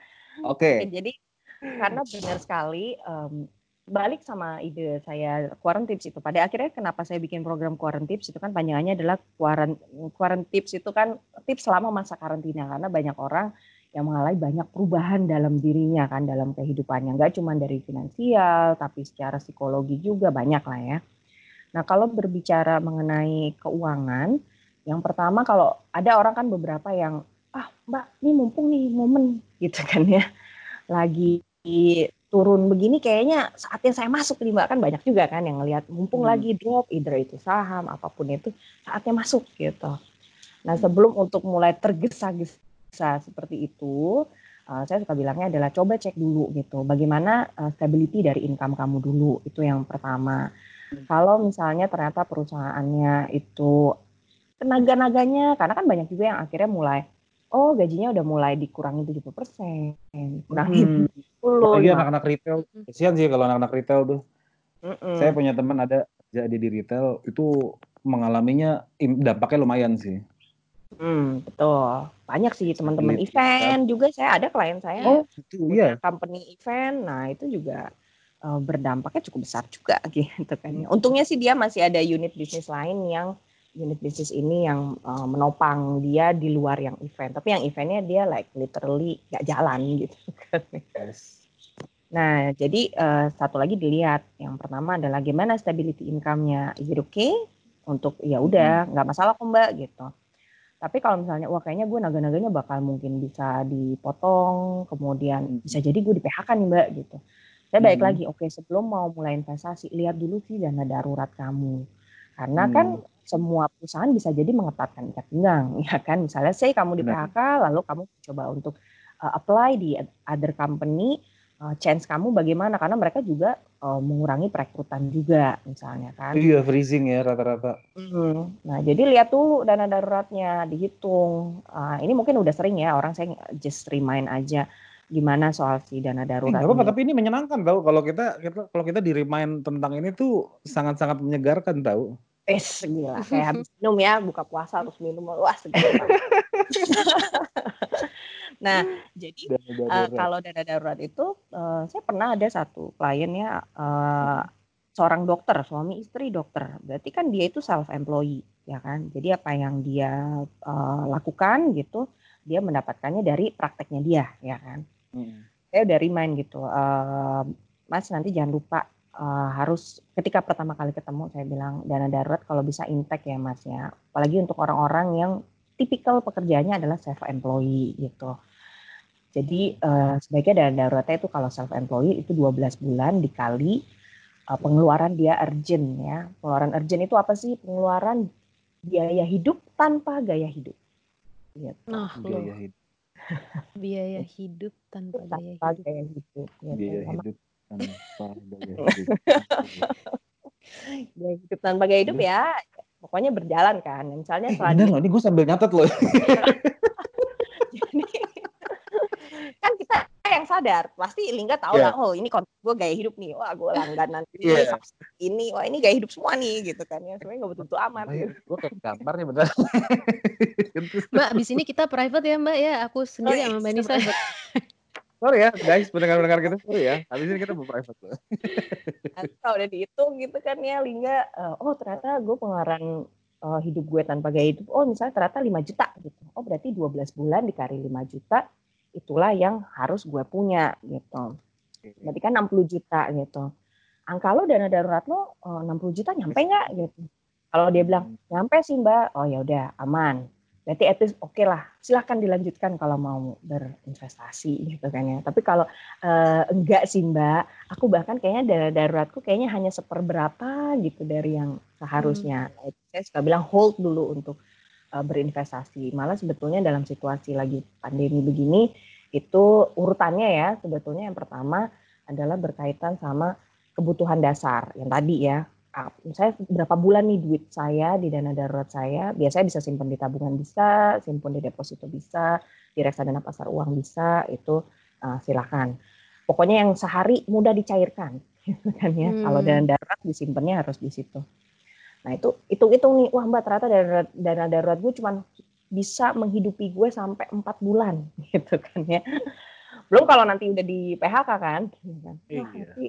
Oke. Oke, jadi karena benar sekali em, balik sama ide saya quarantine tips itu. Pada akhirnya kenapa saya bikin program quarantine tips itu kan panjangannya adalah quarantine tips itu kan tips selama masa karantina karena banyak orang yang mengalami banyak perubahan dalam dirinya kan dalam kehidupannya nggak cuma dari finansial tapi secara psikologi juga banyak lah ya. Nah kalau berbicara mengenai keuangan, yang pertama kalau ada orang kan beberapa yang ah mbak ini mumpung nih momen gitu kan ya lagi turun begini kayaknya saatnya saya masuk nih mbak kan banyak juga kan yang ngelihat mumpung Hmm. lagi drop either itu saham apa pun itu saatnya masuk gitu. Nah sebelum untuk mulai tergesa-gesa seperti itu, uh, saya suka bilangnya adalah coba cek dulu gitu, bagaimana uh, stability dari income kamu dulu itu yang pertama. Kalau misalnya ternyata perusahaannya itu tenaga-naganya, karena kan banyak juga yang akhirnya mulai, oh gajinya udah mulai dikurangi 70 persen, kurangi Hmm. 10, Apalagi 50. anak-anak retail. Kesian sih kalau anak-anak retail tuh. Mm-mm. Saya punya teman ada jadi di retail itu mengalaminya dampaknya lumayan sih. Hmm, betul. Banyak sih teman-teman Stability, event juga saya ada klien saya Oh, itu iya. company event. Nah, itu juga eh, berdampaknya cukup besar juga gitu kan. ya. Untungnya sih dia masih ada unit bisnis lain yang unit bisnis ini yang eh, menopang dia di luar yang event. Tapi yang eventnya dia like literally nggak jalan gitu kan. Nah, jadi eh, satu lagi dilihat. Yang pertama adalah gimana stability income-nya. Is it okay? Untuk ya udah, nggak masalah kok Mbak gitu. Tapi kalau misalnya, wah kayaknya gue naga-naganya bakal mungkin bisa dipotong, kemudian bisa jadi gue di PHK nih Mbak gitu. Saya balik Hmm. lagi, oke sebelum mau mulai investasi, lihat dulu sih dana darurat kamu. Karena Hmm. kan semua perusahaan bisa jadi mengetatkan ikat pinggang, ya kan. Misalnya say kamu di. PHK, lalu kamu coba untuk uh, apply di other company, uh, chance kamu bagaimana? Karena mereka juga uh, mengurangi perekrutan juga, misalnya kan. Iya freezing ya rata-rata. Hmm. Nah, jadi lihat dulu dana daruratnya, dihitung. Ah, ini mungkin udah sering ya orang saya just remind aja gimana soal si dana Eh, darurat apa-apa, ini. tapi ini menyenangkan tau kalau kita, kita kalau kita di remind tentang ini tuh sangat-sangat menyegarkan tau. Eh, gila, kayak habis minum ya, buka puasa terus minum, wah banget. Nah, jadi Dana eh, darurat. kalau dana darurat itu, eh, saya pernah ada satu kliennya eh, seorang dokter, suami istri dokter. Berarti kan dia itu self employee, ya kan. Jadi apa yang dia eh, lakukan gitu, dia mendapatkannya dari prakteknya dia, ya kan. Hmm. saya udah remind gitu, eh, Mas nanti jangan lupa eh, harus ketika pertama kali ketemu saya bilang dana darurat kalau bisa intek ya Mas ya. Apalagi untuk orang-orang yang tipikal pekerjaannya adalah self employee gitu. Jadi eh, sebaiknya dana daruratnya itu kalau self employee itu 12 bulan dikali eh, pengeluaran dia urgent ya. Pengeluaran urgent itu apa sih? Pengeluaran biaya hidup tanpa gaya hidup. Gitu. Nah, Biaya hidup, biaya hidup tanpa gaya Tanpa hidup. gaya hidup. Gitu. biaya Sama hidup tanpa gaya hidup. gaya hidup tanpa gaya hidup ya pokoknya berjalan kan misalnya Eh, dia- loh, ini gue sambil nyatet loh. jadi kan kita yang sadar pasti Lingga tahu Iya. lah oh ini konten gue gaya hidup nih wah gue langganan ini Iya. subscribe ini wah ini gaya hidup semua nih gitu kan ya sebenarnya nggak betul-betul amat gitu. Gue kayak gambar nih bener. Mbak, abis ini kita private ya Mbak ya. Aku sendiri Oh, sama Mbak iya, Nisa. Sorry ya guys, pendengar-pendengar kita sorry ya. Habis ini kita mau private loh. Kalau udah dihitung gitu kan ya Lingga eh, oh ternyata gue pengeluaran eh, hidup gue tanpa gaya hidup oh misalnya ternyata 5 juta gitu oh berarti 12 bulan dikali 5 juta itulah yang harus gue punya gitu berarti kan 60 juta gitu. Angka lo dana darurat lo eh, 60 juta nyampe nggak gitu. Kalau dia bilang nyampe sih mbak, oh ya udah aman. Berarti at least oke lah, silahkan dilanjutkan kalau mau berinvestasi gitu kan ya. Tapi kalau eh, enggak sih mbak, aku bahkan kayaknya dana daruratku kayaknya hanya seperberapa gitu dari yang seharusnya. Itu Saya suka bilang hold dulu untuk eh, berinvestasi. Malah sebetulnya dalam situasi lagi pandemi begini, itu urutannya ya sebetulnya yang pertama adalah berkaitan sama kebutuhan dasar yang tadi ya misalnya berapa bulan nih duit saya di dana darurat saya, biasanya bisa simpan di tabungan bisa, simpan di deposito bisa, di reksadana pasar uang bisa, itu uh, silakan. Pokoknya yang sehari mudah dicairkan, gitu kan ya. Hmm. Kalau dana darurat disimpannya harus di situ. Nah itu hitung-hitung nih, wah mbak ternyata dana, dana darurat gue cuma bisa menghidupi gue sampai empat bulan, gitu kan ya. Belum kalau nanti udah di PHK kan, gitu kan. Wah, iya. nanti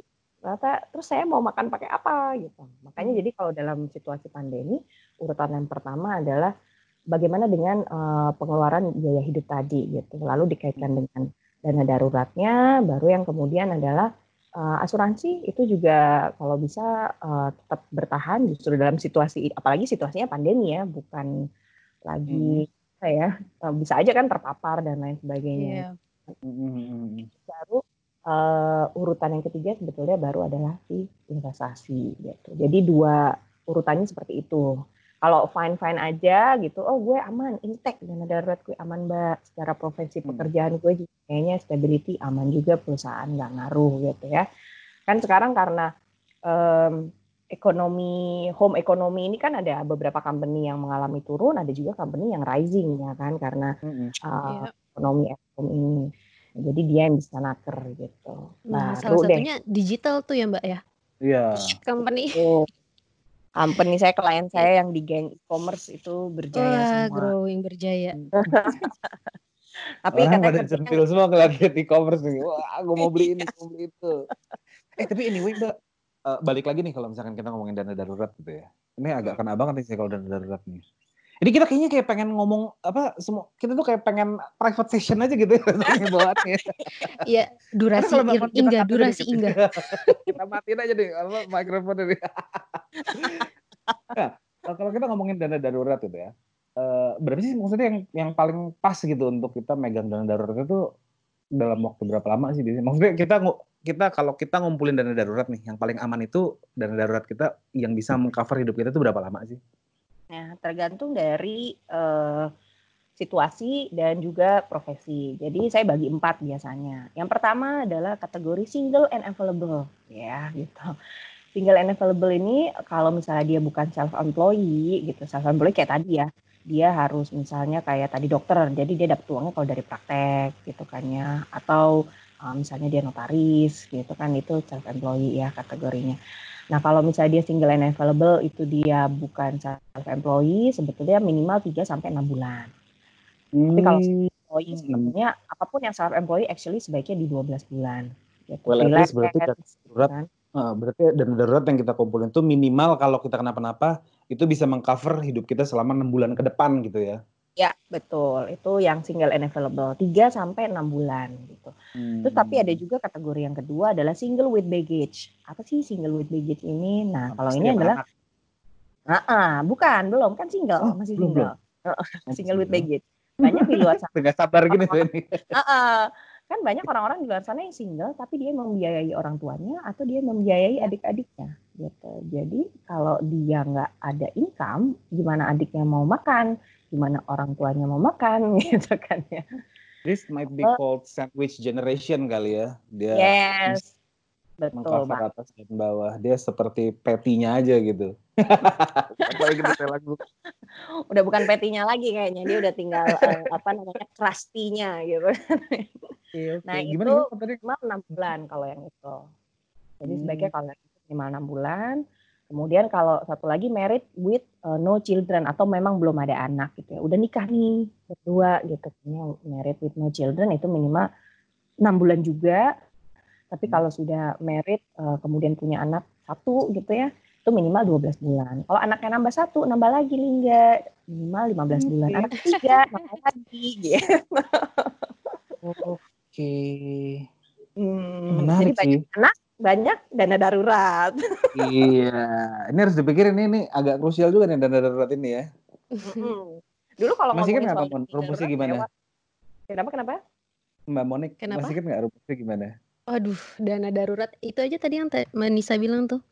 ternyata terus saya mau makan pakai apa gitu. Makanya hmm. jadi kalau dalam situasi pandemi urutan yang pertama adalah bagaimana dengan uh, pengeluaran biaya hidup tadi gitu. Lalu dikaitkan hmm. dengan dana daruratnya, baru yang kemudian adalah uh, asuransi itu juga kalau bisa uh, tetap bertahan justru dalam situasi apalagi situasinya pandemi ya, bukan lagi hmm. ya bisa aja kan terpapar dan lain sebagainya. Yeah. Baru uh, urutan yang ketiga sebetulnya baru adalah si investasi gitu. Jadi dua urutannya seperti itu. Kalau fine fine aja gitu, oh gue aman, intek dana darurat gue aman mbak. Secara profesi hmm. pekerjaan gue juga kayaknya stability aman juga perusahaan nggak ngaruh gitu ya. Kan sekarang karena um, ekonomi home ekonomi ini kan ada beberapa company yang mengalami turun, ada juga company yang rising ya kan karena uh, yeah. ekonomi ekonomi ini. Jadi dia yang bisa naker gitu. Nah, salah satunya deh. digital tuh ya Mbak ya? Iya. Company. Oh. Company saya, klien saya yang di geng e-commerce itu berjaya Wah, semua. growing berjaya. tapi Orang pada centil semua ngeliat e-commerce nih. Wah, aku mau beli ini, mau beli itu. Eh, tapi anyway, Mbak, uh, balik lagi nih kalau misalkan kita ngomongin dana darurat gitu ya. Ini agak kena banget sih kalau dana darurat nih. Ini kita kayaknya kayak pengen ngomong apa semua kita tuh kayak pengen private session aja gitu ya bawaannya. Iya, durasi enggak, durasi enggak. kita matiin aja deh apa mikrofon ini. nah, kalau kita ngomongin dana darurat itu ya. Uh, berapa sih maksudnya yang yang paling pas gitu untuk kita megang dana darurat itu dalam waktu berapa lama sih biasanya? Maksudnya kita kita kalau kita ngumpulin dana darurat nih, yang paling aman itu dana darurat kita yang bisa mengcover hidup kita itu berapa lama sih? Nah, tergantung dari uh, situasi dan juga profesi. Jadi saya bagi empat biasanya. Yang pertama adalah kategori single and available, ya gitu. Single and available ini kalau misalnya dia bukan self employee gitu, self employee kayak tadi ya, dia harus misalnya kayak tadi dokter, jadi dia dapat uangnya kalau dari praktek gitu kan ya, atau uh, misalnya dia notaris gitu kan itu self employee ya kategorinya. Nah, kalau misalnya dia single and available itu dia bukan self employee, sebetulnya minimal 3 sampai 6 bulan. Hmm. Tapi kalau hmm. employee sebenarnya apa pun yang self employee actually sebaiknya di 12 bulan. Gitu. Well, at berarti darurat kan? uh, berarti dan darurat yang kita kumpulin itu minimal kalau kita kenapa-napa itu bisa mengcover hidup kita selama 6 bulan ke depan gitu ya. Ya, betul. Itu yang single and available. 3 sampai 6 bulan gitu. Hmm. Terus tapi ada juga kategori yang kedua adalah single with baggage. Apa sih single with baggage ini? Nah, kalau ini adalah Ah, uh, bukan, belum kan single, oh, masih belum, single. Belum. single with baggage. Banyak di luar sana. Tidak sabar gini tuh ini. Uh, uh, kan banyak orang-orang di luar sana yang single tapi dia membiayai orang tuanya atau dia membiayai adik-adiknya gitu. Jadi kalau dia nggak ada income, gimana adiknya mau makan? Gimana orang tuanya mau makan gitu kan ya. This might be called sandwich generation kali ya. Dia yes. Betul, atas dan bawah. Dia seperti petinya aja gitu. udah bukan petinya lagi kayaknya. Dia udah tinggal uh, apa namanya crustinya gitu. Iya, nah, Gimana, itu minimal enam bulan kalau yang itu. Jadi hmm. sebaiknya kalau itu minimal enam bulan. Kemudian kalau satu lagi married with uh, no children atau memang belum ada anak gitu ya. Udah nikah nih berdua gitu. Yang married with no children itu minimal enam bulan juga. Tapi hmm. kalau sudah married uh, kemudian punya anak satu gitu ya, itu minimal 12 bulan. Kalau anaknya nambah satu, nambah lagi Lingga. Minimal 15 okay. bulan. Anak ketiga, nambah lagi gitu. Oke. Okay. Hmm, Menarik jadi banyak sih. anak banyak dana darurat. iya, ini harus dipikirin ini, ini agak krusial juga nih dana darurat ini ya. Dulu kalau masih kan nggak Mon, rumusnya gimana? Kenapa kenapa? Mbak Monik, kenapa? masih kan nggak rumusnya gimana? Waduh, dana darurat itu aja tadi yang Manisa bilang tuh.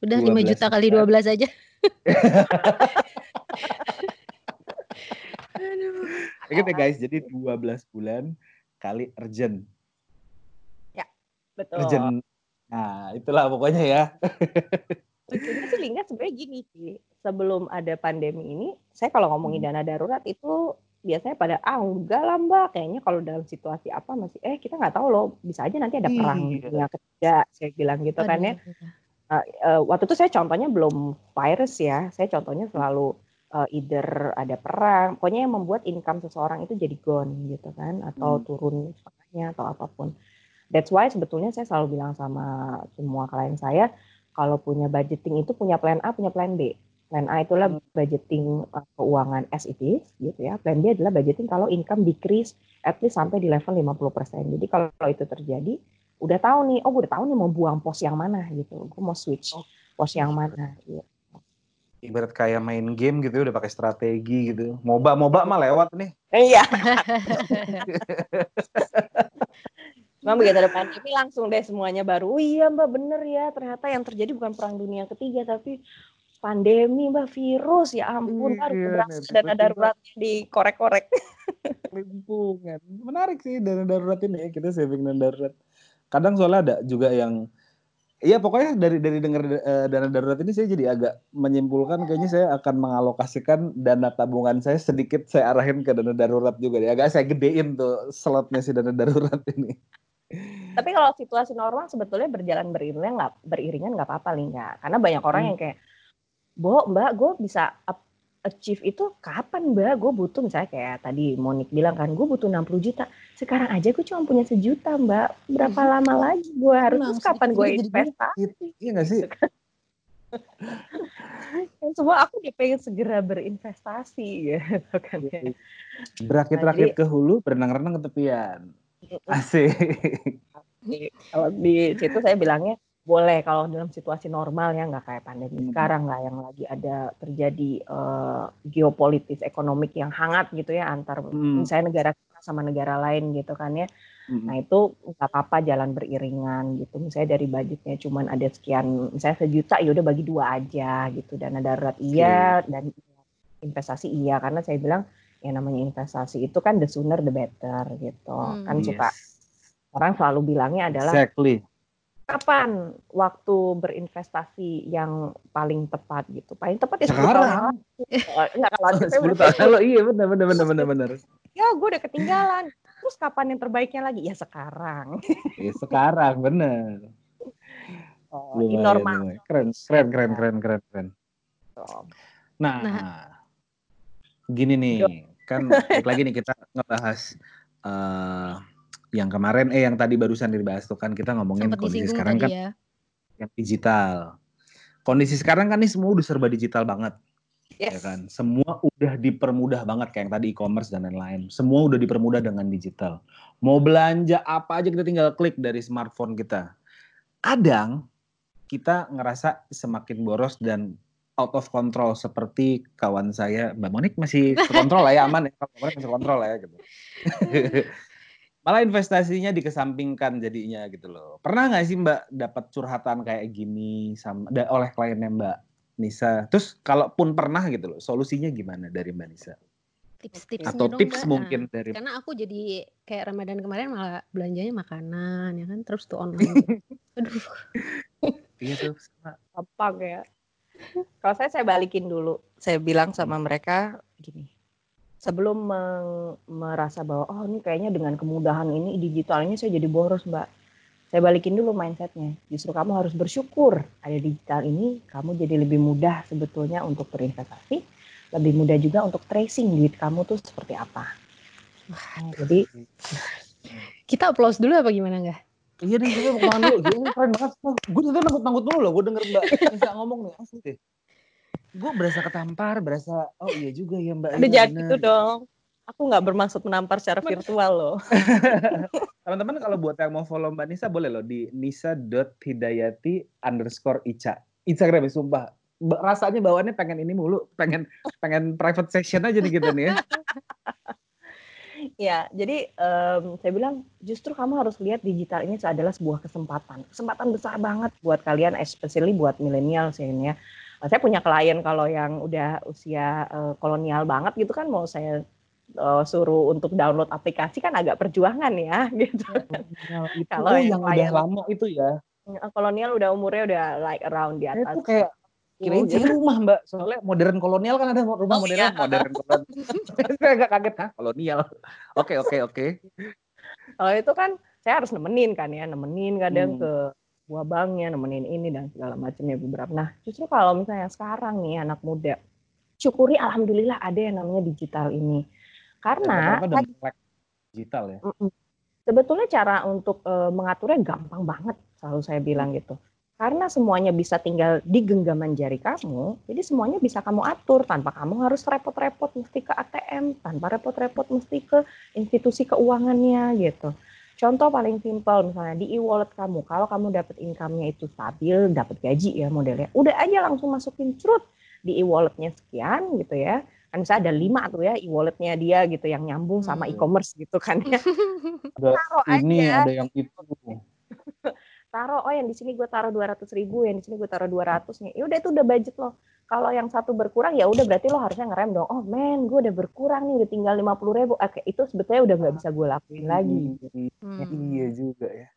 Udah 5 juta kali 12 aja. Ingat ya guys, jadi 12 bulan kali urgent. Ya, betul. Urgent Nah, itulah pokoknya ya. lucunya sih Lingga sebenarnya gini sih. Sebelum ada pandemi ini, saya kalau ngomongin dana darurat itu biasanya pada ah enggak lah mbak kayaknya kalau dalam situasi apa masih eh kita nggak tahu loh bisa aja nanti ada perang Iya. dunia ketiga saya bilang gitu kan ya. Uh, uh, waktu itu saya contohnya belum virus ya saya contohnya selalu uh, either ada perang pokoknya yang membuat income seseorang itu jadi gone gitu kan atau Hmm. turun setengahnya atau apa pun that's why sebetulnya saya selalu bilang sama semua klien saya kalau punya budgeting itu punya plan A punya plan B plan A itulah Hmm. budgeting uh, keuangan as it is gitu ya plan B adalah budgeting kalau income decrease at least sampai di level 50% jadi kalau itu terjadi udah tahu nih oh gue udah tahu nih mau buang pos yang mana gitu gue mau switch Oh. pos yang mana gitu. Ibarat kayak main game gitu udah pakai strategi gitu. Moba moba mah lewat nih. Iya. Memang begitu ada pandemi langsung deh semuanya baru. Oh iya mbak bener ya ternyata yang terjadi bukan perang dunia ketiga tapi pandemi mbak virus ya ampun baru Iya, nih, dana daruratnya dikorek-korek. Lingkungan. Menarik sih dana darurat ini ya. Kita saving dana darurat. Kadang soalnya ada juga yang Iya pokoknya dari dari dengar eh, dana darurat ini saya jadi agak menyimpulkan kayaknya saya akan mengalokasikan dana tabungan saya sedikit saya arahin ke dana darurat juga deh. Agak saya gedein tuh slotnya si dana darurat ini. Tapi kalau situasi normal sebetulnya berjalan beriringan nggak beriringan nggak apa-apa Lingga. Karena banyak orang Hmm. yang kayak, Bo, Mbak, gue bisa achieve itu kapan Mbak? Gue butuh misalnya kayak tadi Monik bilang kan, gue butuh 60 juta. Sekarang aja gue cuma punya sejuta Mbak. Berapa lama lagi gue harus terus kapan gue investasi? Gitu. Iya nggak sih? Kan semua aku udah pengen segera berinvestasi gitu kan ya. Berakit-rakit ke hulu, berenang-renang ke tepian. Asik. Di- Kalau di situ saya bilangnya boleh kalau dalam situasi normal ya nggak kayak pandemi Hmm. sekarang nggak yang lagi ada terjadi eh, geopolitis ekonomik yang hangat gitu ya antar Hmm. misalnya negara sama negara lain gitu kan ya. Mm-mm. Nah itu nggak apa-apa jalan beriringan gitu. Misalnya dari budgetnya cuman ada sekian, misalnya sejuta ya udah bagi dua aja gitu. Dana darurat iya dan investasi iya karena saya bilang ya namanya investasi itu kan the sooner the better gitu. Hmm. Kan suka Yes. orang selalu bilangnya adalah Exactly. kapan waktu berinvestasi yang paling tepat gitu. Paling tepat ya 10 tahun Sekarang. yang. Eh, Enggak kalau saya 10 udah tahun lalu iya benar benar benar benar benar. ya gue udah ketinggalan. Terus kapan yang terbaiknya lagi? Ya sekarang. Iya sekarang benar. Oh, Lumayan, ini normal. lumayan. Keren keren keren keren keren keren. Nah, Nah. gini nih, kan balik lagi nih kita ngebahas eh yang kemarin eh yang tadi barusan dibahas tuh kan kita ngomongin Sempat kondisi sekarang kan ya. yang digital. Kondisi sekarang kan nih semua udah serba digital banget, ya Yes. kan? Semua udah dipermudah banget kayak yang tadi e-commerce dan lain-lain. Semua udah dipermudah dengan digital. Mau belanja apa aja kita tinggal klik dari smartphone kita. Kadang kita ngerasa semakin boros dan out of control seperti kawan saya Mbak Monik masih terkontrol lah ya aman ya Mbak Monik masih kontrol lah ya gitu. Malah investasinya dikesampingkan jadinya gitu loh. Pernah nggak sih Mbak dapat curhatan kayak gini sama da- oleh kliennya Mbak Nisa? Terus kalaupun pernah gitu loh, solusinya gimana dari Mbak Nisa? Tips-tipsnya Atau dong, tips Mbak. mungkin Nah, dari karena aku jadi kayak Ramadan kemarin malah belanjanya makanan ya kan terus tuh online. Aduh. Iya tuh sama. gampang ya. Kalau saya saya balikin dulu. Saya bilang sama mereka gini. Sebelum merasa bahwa oh ini kayaknya dengan kemudahan ini digitalnya saya jadi boros, Mbak. Saya balikin dulu mindsetnya. Justru kamu harus bersyukur ada digital ini, kamu jadi lebih mudah sebetulnya untuk berinvestasi, lebih mudah juga untuk tracing duit kamu tuh seperti apa. Nah, jadi Kita applause dulu apa gimana enggak? Iya nih, gue mau tangan dulu. Gila, keren banget. Gue ternyata nanggut-nanggut dulu loh. Gue denger Mbak Nisa ngomong nih. Asli deh. Gue berasa ketampar, berasa, oh iya juga ya Mbak. ada jangan bener. gitu dong. Aku nggak bermaksud menampar secara virtual loh. Teman-teman kalau buat yang mau follow Mbak Nisa boleh loh di nisa.hidayati underscore Ica. Instagram ya sumpah. Rasanya bawaannya pengen ini mulu, pengen pengen private session aja nih kita nih ya. Ya, jadi em, saya bilang justru kamu harus lihat digital ini adalah sebuah kesempatan, kesempatan besar banget buat kalian, especially buat milenial sih ini ya. Saya punya klien kalau yang udah usia eh, kolonial banget gitu kan mau saya eh, suruh untuk download aplikasi kan agak perjuangan ya gitu. itu Kalau yang yang udah lama itu ya. Kolonial udah umurnya udah like around di atas tuh kayak Kirain sih gitu. rumah mbak, soalnya modern kolonial kan ada rumah Oh, modern, iya. modern kolonial. Saya agak kaget, hah kolonial. Oke oke oke. Kalau itu kan saya harus nemenin kan ya, nemenin kadang Hmm. ke buah banknya, nemenin ini dan segala macamnya beberapa. Nah, justru kalau misalnya sekarang nih anak muda, syukuri alhamdulillah ada yang namanya digital ini. Karena udah melek digital ya. Sebetulnya cara untuk eh, mengaturnya gampang banget, selalu saya bilang gitu. Karena semuanya bisa tinggal di genggaman jari kamu, jadi semuanya bisa kamu atur tanpa kamu harus repot-repot mesti ke ATM, tanpa repot-repot mesti ke institusi keuangannya gitu. Contoh paling simpel misalnya di e-wallet kamu, kalau kamu dapat income-nya itu stabil, dapat gaji ya modelnya, udah aja langsung masukin cerut di e-walletnya sekian gitu ya. Kan bisa ada lima tuh ya e-walletnya dia gitu yang nyambung sama Hmm. e-commerce gitu kan ya. Ada Taruh ini aja ada yang itu. Taruh oh yang di sini gue taruh 200 ribu yang di sini gue taruh 200 nih. Ya udah itu udah budget lo kalau yang satu berkurang ya udah berarti lo harusnya ngerem dong. Oh men gue udah berkurang nih udah tinggal 50 ribu. Oke itu sebetulnya udah nggak bisa gue lakuin lagi. Hmm. Iya juga ya.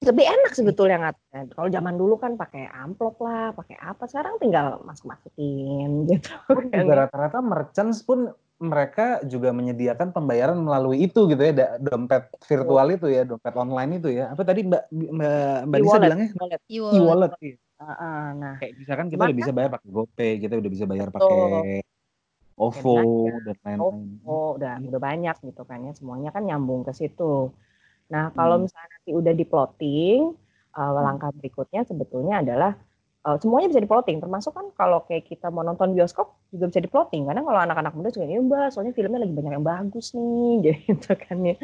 lebih enak sebetulnya nggak kalau zaman dulu kan pakai amplop lah pakai apa sekarang tinggal masuk masukin gitu juga rata-rata merchants pun mereka juga menyediakan pembayaran melalui itu gitu ya, da- dompet virtual itu ya, dompet online itu ya. Apa tadi Mbak Mbak, Mbak Nisa E-wallet, bilangnya? e-wallet. E-wallet. Iya. Ah, ah, nah Kayak misalkan kita Cuman udah bisa bayar pakai GoPay, kita udah bisa bayar pakai OVO dan lain-lain. Oh, udah udah banyak gitu kan ya. Semuanya kan nyambung ke situ. Nah, kalau Hmm. misalnya nanti udah di plotting, uh, langkah berikutnya sebetulnya adalah uh, semuanya bisa di plotting. Termasuk kan kalau kayak kita mau nonton bioskop juga bisa di plotting. Karena kalau anak-anak muda juga ya mbak, soalnya filmnya lagi banyak yang bagus nih, gitu kan ya.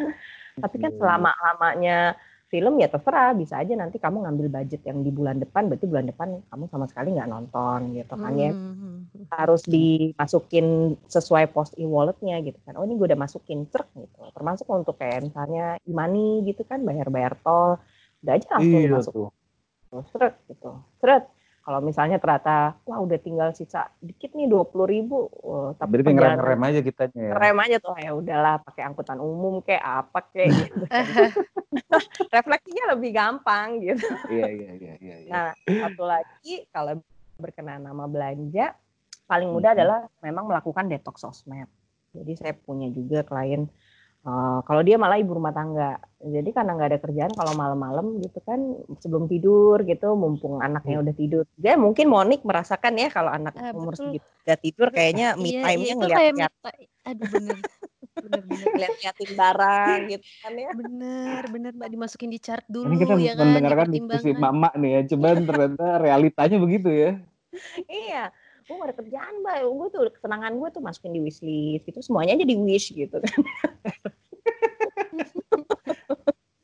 Tapi kan Iya. selama lamanya film ya terserah bisa aja nanti kamu ngambil budget yang di bulan depan berarti bulan depan kamu sama sekali nggak nonton gitu kan ya Hmm. harus dimasukin sesuai post e-walletnya gitu kan. Oh ini gue udah masukin truk gitu. Termasuk untuk kayak misalnya e-money gitu kan, bayar-bayar tol. Udah aja langsung Iya dimasukin tuh. seret gitu. Seret. Kalau misalnya ternyata, wah udah tinggal sisa dikit nih 20 ribu. Wah, tapi Berarti ngerem-ngerem perjalanan aja kitanya ya. rem aja tuh ya udahlah pakai angkutan umum kayak apa kayak gitu. Refleksinya lebih gampang gitu. Iya iya iya iya. iya. Nah, satu lagi kalau berkenaan nama belanja, paling mudah Mhm. adalah memang melakukan detox sosmed. Jadi saya punya juga klien, eh, kalau dia malah ibu rumah tangga. Jadi karena nggak ada kerjaan, kalau malam-malam gitu kan sebelum tidur gitu, mumpung anaknya udah tidur. Dia mungkin Monik merasakan ya kalau anak Ah, umur betul. segitu udah tidur kayaknya me Iya, time-nya iya, itu ngeliat kayak lihat me time. Aduh bener. bener bener ngeliat-ngeliatin barang gitu kan ya. bener bener mbak dimasukin di chart dulu Ini kita ya kan mendengarkan diskusi emak-emak nih ya, cuman ternyata realitanya begitu ya. Iya, gue gak ada kerjaan mbak, gue tuh kesenangan gue tuh masukin di wishlist gitu, semuanya aja di wish gitu kan.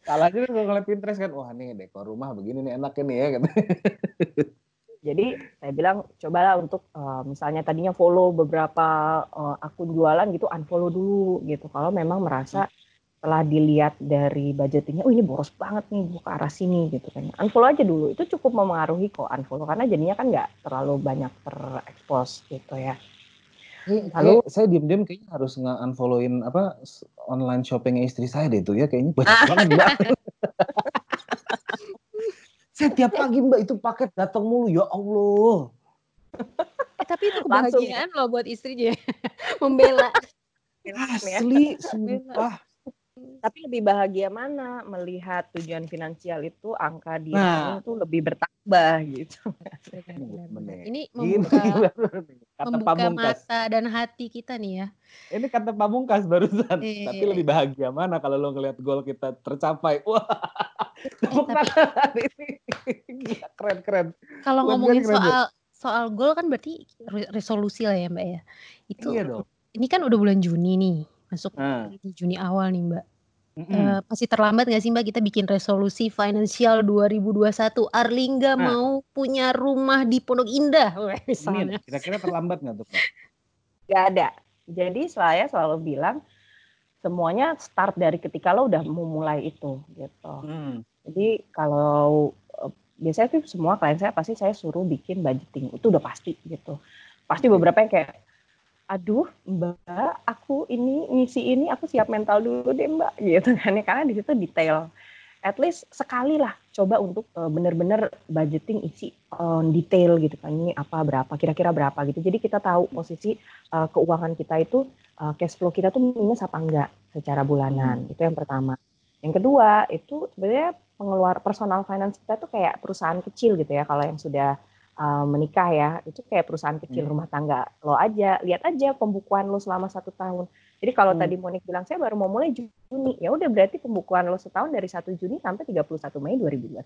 Salahnya kan kalau ngeliat Pinterest kan, wah nih dekor rumah begini nih enak ini ya. Gitu. Jadi saya bilang cobalah untuk eh, misalnya tadinya follow beberapa eh, akun jualan gitu, unfollow dulu gitu. Kalau memang merasa setelah dilihat dari budgetingnya, oh ini boros banget nih ke arah sini gitu kan. Unfollow aja dulu, itu cukup memengaruhi kok unfollow karena jadinya kan nggak terlalu banyak terekspos gitu ya. Lalu Lalu- saya diem-diem kayaknya harus nge-unfollowin apa online shoppingnya istri saya deh itu ya kayaknya banyak banget mbak. saya tiap pagi mbak itu paket datang mulu ya Allah. Eh, tapi itu Langsung. kebahagiaan loh buat istrinya membela Ya. Asli, sumpah. Tapi lebih bahagia mana melihat tujuan finansial itu angka di Nah. rekening tuh lebih bertambah gitu. Ini membuka kata membuka pamungkas. mata dan hati kita nih ya Ini kata pamungkas barusan. Iya, Tapi iya, lebih bahagia mana kalau lo ngeliat gol kita tercapai. Wah, tepuk tapi- tangan ini. Gila, keren keren. kalau ngomongin keren, keren, soal soal gol kan berarti re- resolusi lah ya mbak ya itu Iya dong. ini kan udah bulan Juni nih masuk di Juni awal nih mbak mm-mm. Eh, masih terlambat nggak sih mbak kita bikin resolusi finansial 2021 Arlingga Nah. mau punya rumah di Pondok Indah misalnya kira-kira terlambat nggak tuh Pak? Gak ada. Jadi saya selalu bilang semuanya start dari ketika lo udah mau mulai itu gitu. Hmm. Jadi kalau eh, biasanya tuh semua klien saya pasti saya suruh bikin budgeting itu udah pasti gitu. Pasti beberapa yang kayak aduh mbak aku ini ngisi ini aku siap mental dulu deh mbak gitu kan ya. Karena di situ detail. At least sekali lah coba untuk uh, benar-benar budgeting isi on detail gitu kan. Ini apa berapa kira-kira berapa gitu. Jadi kita tahu posisi uh, keuangan kita itu uh, cash flow kita tuh minus apa enggak secara bulanan. Hmm. itu yang pertama. Yang kedua itu sebenarnya pengeluar personal finance kita tuh kayak perusahaan kecil gitu ya kalau yang sudah uh, menikah ya itu kayak perusahaan kecil hmm. rumah tangga lo aja lihat aja pembukuan lo selama satu tahun jadi kalau hmm. tadi Monik bilang saya baru mau mulai Juni ya udah berarti pembukuan lo setahun dari 1 Juni sampai 31 Mei 2021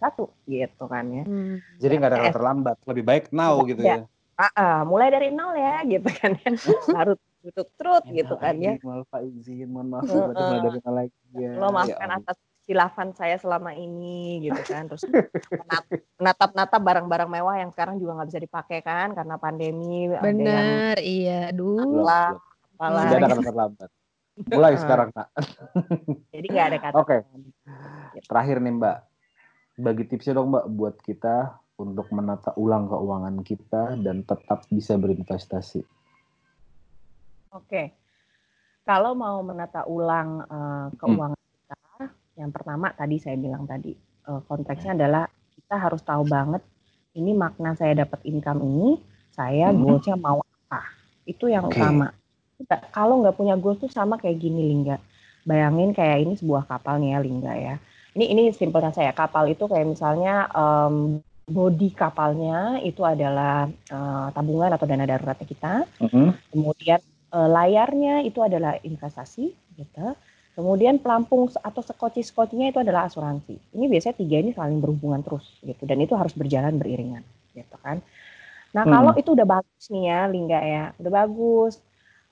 gitu kan ya hmm. jadi nggak ada kata terlambat lebih baik now gitu ya, Uh, uh, mulai dari nol ya gitu kan ya harus tutup terut ya, gitu kan ya. Mohon maaf izin, mohon maaf uh, uh. dari lagi ya. Lo maafkan ya, atas silafan saya selama ini gitu kan. Terus menatap-natap barang-barang mewah yang sekarang juga nggak bisa dipakai kan karena pandemi bener iya. Dulu apalah apalah. Tidak ada kata terlambat. Mulai sekarang nak jadi nggak ada kata oke. Okay. terakhir nih mbak. Bagi tipsnya dong mbak buat kita untuk menata ulang keuangan kita dan tetap bisa berinvestasi. Oke. Okay. kalau mau menata ulang uh, keuangan yang pertama tadi saya bilang tadi uh, konteksnya adalah kita harus tahu banget ini makna saya dapat income ini saya hmm. goalsnya mau apa. Itu yang okay. utama. Kalau nggak punya goals tuh sama kayak gini Lingga. Bayangin kayak ini sebuah kapal nih ya Lingga ya. Ini ini simpelnya saya kapal itu kayak misalnya um, bodi kapalnya itu adalah uh, tabungan atau dana daruratnya kita. Mm -hmm. kemudian uh, layarnya itu adalah investasi gitu Kemudian pelampung atau skoci-skocinya itu adalah asuransi. Ini biasanya tiga ini saling berhubungan terus gitu dan itu harus berjalan beriringan gitu kan. Nah, hmm. kalau itu udah bagus nih ya Lingga ya, udah bagus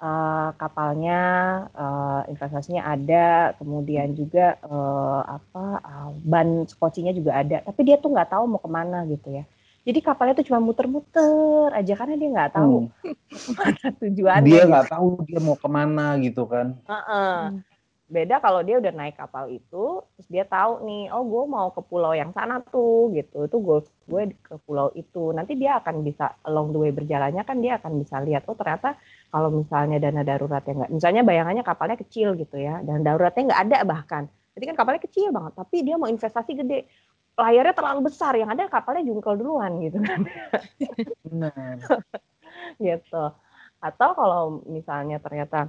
uh, kapalnya uh, investasinya ada, kemudian juga uh, apa uh, ban skocinya juga ada, tapi dia tuh nggak tahu mau ke mana gitu ya. Jadi kapalnya tuh cuma muter-muter aja karena dia nggak tahu hmm. mana tujuannya. Dia nggak tahu dia mau ke mana gitu kan. Uh -uh. Hmm beda kalau dia udah naik kapal itu terus dia tahu nih oh gue mau ke pulau yang sana tuh gitu. Itu gue gue ke pulau itu. Nanti dia akan bisa along the way berjalannya kan dia akan bisa lihat oh ternyata kalau misalnya dana daruratnya nggak misalnya bayangannya kapalnya kecil gitu ya dan daruratnya nggak ada bahkan. Jadi kan kapalnya kecil banget tapi dia mau investasi gede. Layarnya terlalu besar yang ada kapalnya jungkel duluan gitu kan. Benar. Gitu. Atau kalau misalnya ternyata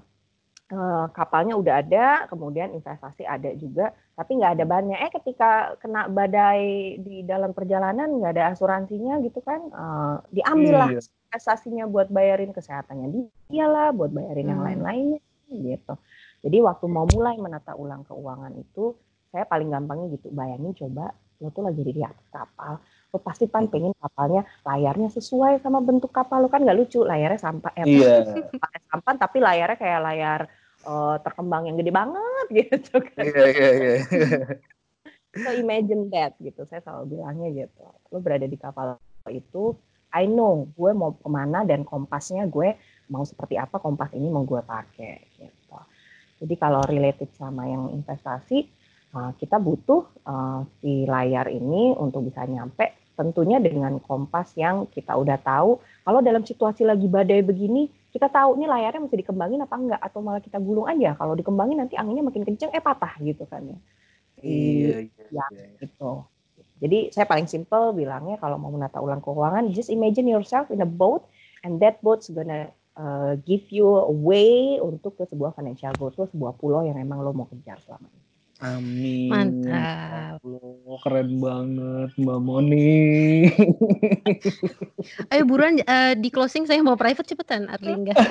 uh, kapalnya udah ada, kemudian investasi ada juga, tapi nggak ada bannya. Eh ketika kena badai di dalam perjalanan nggak ada asuransinya gitu kan, uh, diambil lah iya. investasinya buat bayarin kesehatannya dia lah, buat bayarin hmm. yang lain-lainnya gitu. Jadi waktu mau mulai menata ulang keuangan itu, saya paling gampangnya gitu, bayangin coba lo tuh lagi di atas kapal, lo pasti kan pengen kapalnya layarnya sesuai sama bentuk kapal lo kan nggak lucu layarnya sampah eh, yeah. sampan tapi layarnya kayak layar uh, terkembang yang gede banget gitu kan. Iya iya iya. So imagine that gitu saya selalu bilangnya gitu. Lo berada di kapal itu I know gue mau ke mana dan kompasnya gue mau seperti apa kompas ini mau gue pakai gitu. Jadi kalau related sama yang investasi Nah, kita butuh uh, si layar ini untuk bisa nyampe tentunya dengan kompas yang kita udah tahu kalau dalam situasi lagi badai begini kita tahu nih layarnya mesti dikembangin apa enggak atau malah kita gulung aja. Kalau dikembangin nanti anginnya makin kenceng eh patah gitu kan ya. Iya, iya, ya iya. gitu. Jadi saya paling simple bilangnya kalau mau menata ulang keuangan just imagine yourself in a boat and that boat's gonna uh, give you a way untuk ke sebuah financial goal ke sebuah pulau yang emang lo mau kejar selama ini Amin. Mantap. Oh, keren banget Mbak Moni. Ayo buruan uh, di closing saya mau private cepetan Arlingga.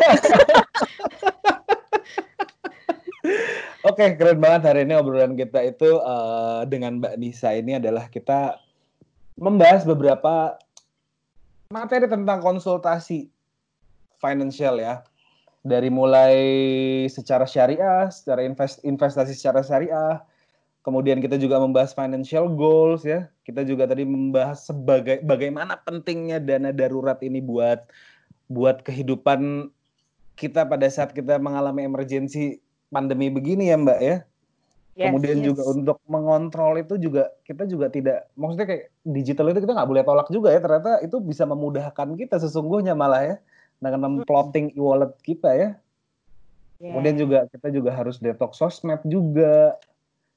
Oke, keren banget hari ini obrolan kita itu uh, dengan Mbak Nisa ini adalah kita membahas beberapa materi tentang konsultasi financial ya dari mulai secara syariah, secara invest, investasi secara syariah, kemudian kita juga membahas financial goals ya. Kita juga tadi membahas sebagai bagaimana pentingnya dana darurat ini buat buat kehidupan kita pada saat kita mengalami emergensi pandemi begini ya, Mbak ya. Yes, Kemudian yes. juga untuk mengontrol itu juga kita juga tidak maksudnya kayak digital itu kita nggak boleh tolak juga ya ternyata itu bisa memudahkan kita sesungguhnya malah ya dengan memplotting e-wallet kita ya. Yeah. Kemudian juga kita juga harus detox sosmed juga.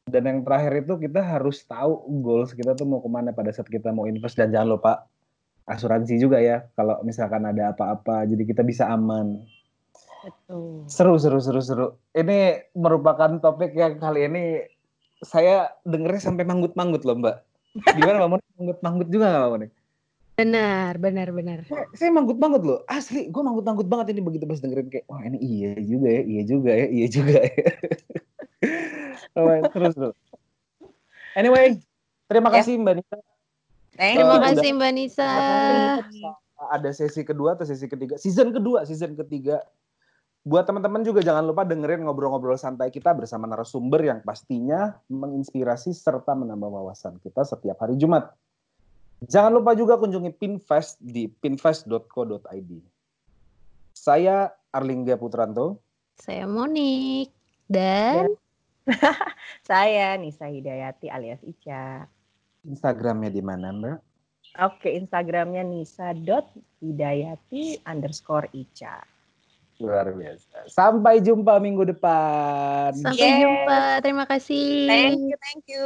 Dan yang terakhir itu kita harus tahu goals kita tuh mau ke mana pada saat kita mau invest dan jangan lupa asuransi juga ya kalau misalkan ada apa-apa jadi kita bisa aman. Betul. Seru seru seru seru. Ini merupakan topik yang kali ini saya dengernya sampai manggut-manggut loh Mbak. Gimana Mbak? Manggut-manggut juga nggak Mbak? Benar, benar, benar. Saya, saya manggut-manggut loh, asli. Gue manggut-manggut banget ini begitu pas dengerin kayak, wah ini iya juga ya, iya juga ya, iya juga ya. Alright, terus terus. Anyway, terima Ya. kasih Mbak Nisa. Terima you. kasih Mbak Nisa. Ada sesi kedua atau sesi ketiga, season kedua, season ketiga. Buat teman-teman juga jangan lupa dengerin ngobrol-ngobrol santai kita bersama narasumber yang pastinya menginspirasi serta menambah wawasan kita setiap hari Jumat. Jangan lupa juga kunjungi Pinfest di pinfest.co.id. Saya Arlingga Putranto. Saya Monik dan Saya Nisa Hidayati alias Ica. Instagramnya di mana Mbak? Oke, Instagramnya nisa.hidayati underscore Ica. Luar biasa. Sampai jumpa minggu depan. sampai Yes. jumpa. Terima kasih. Thank you, thank you.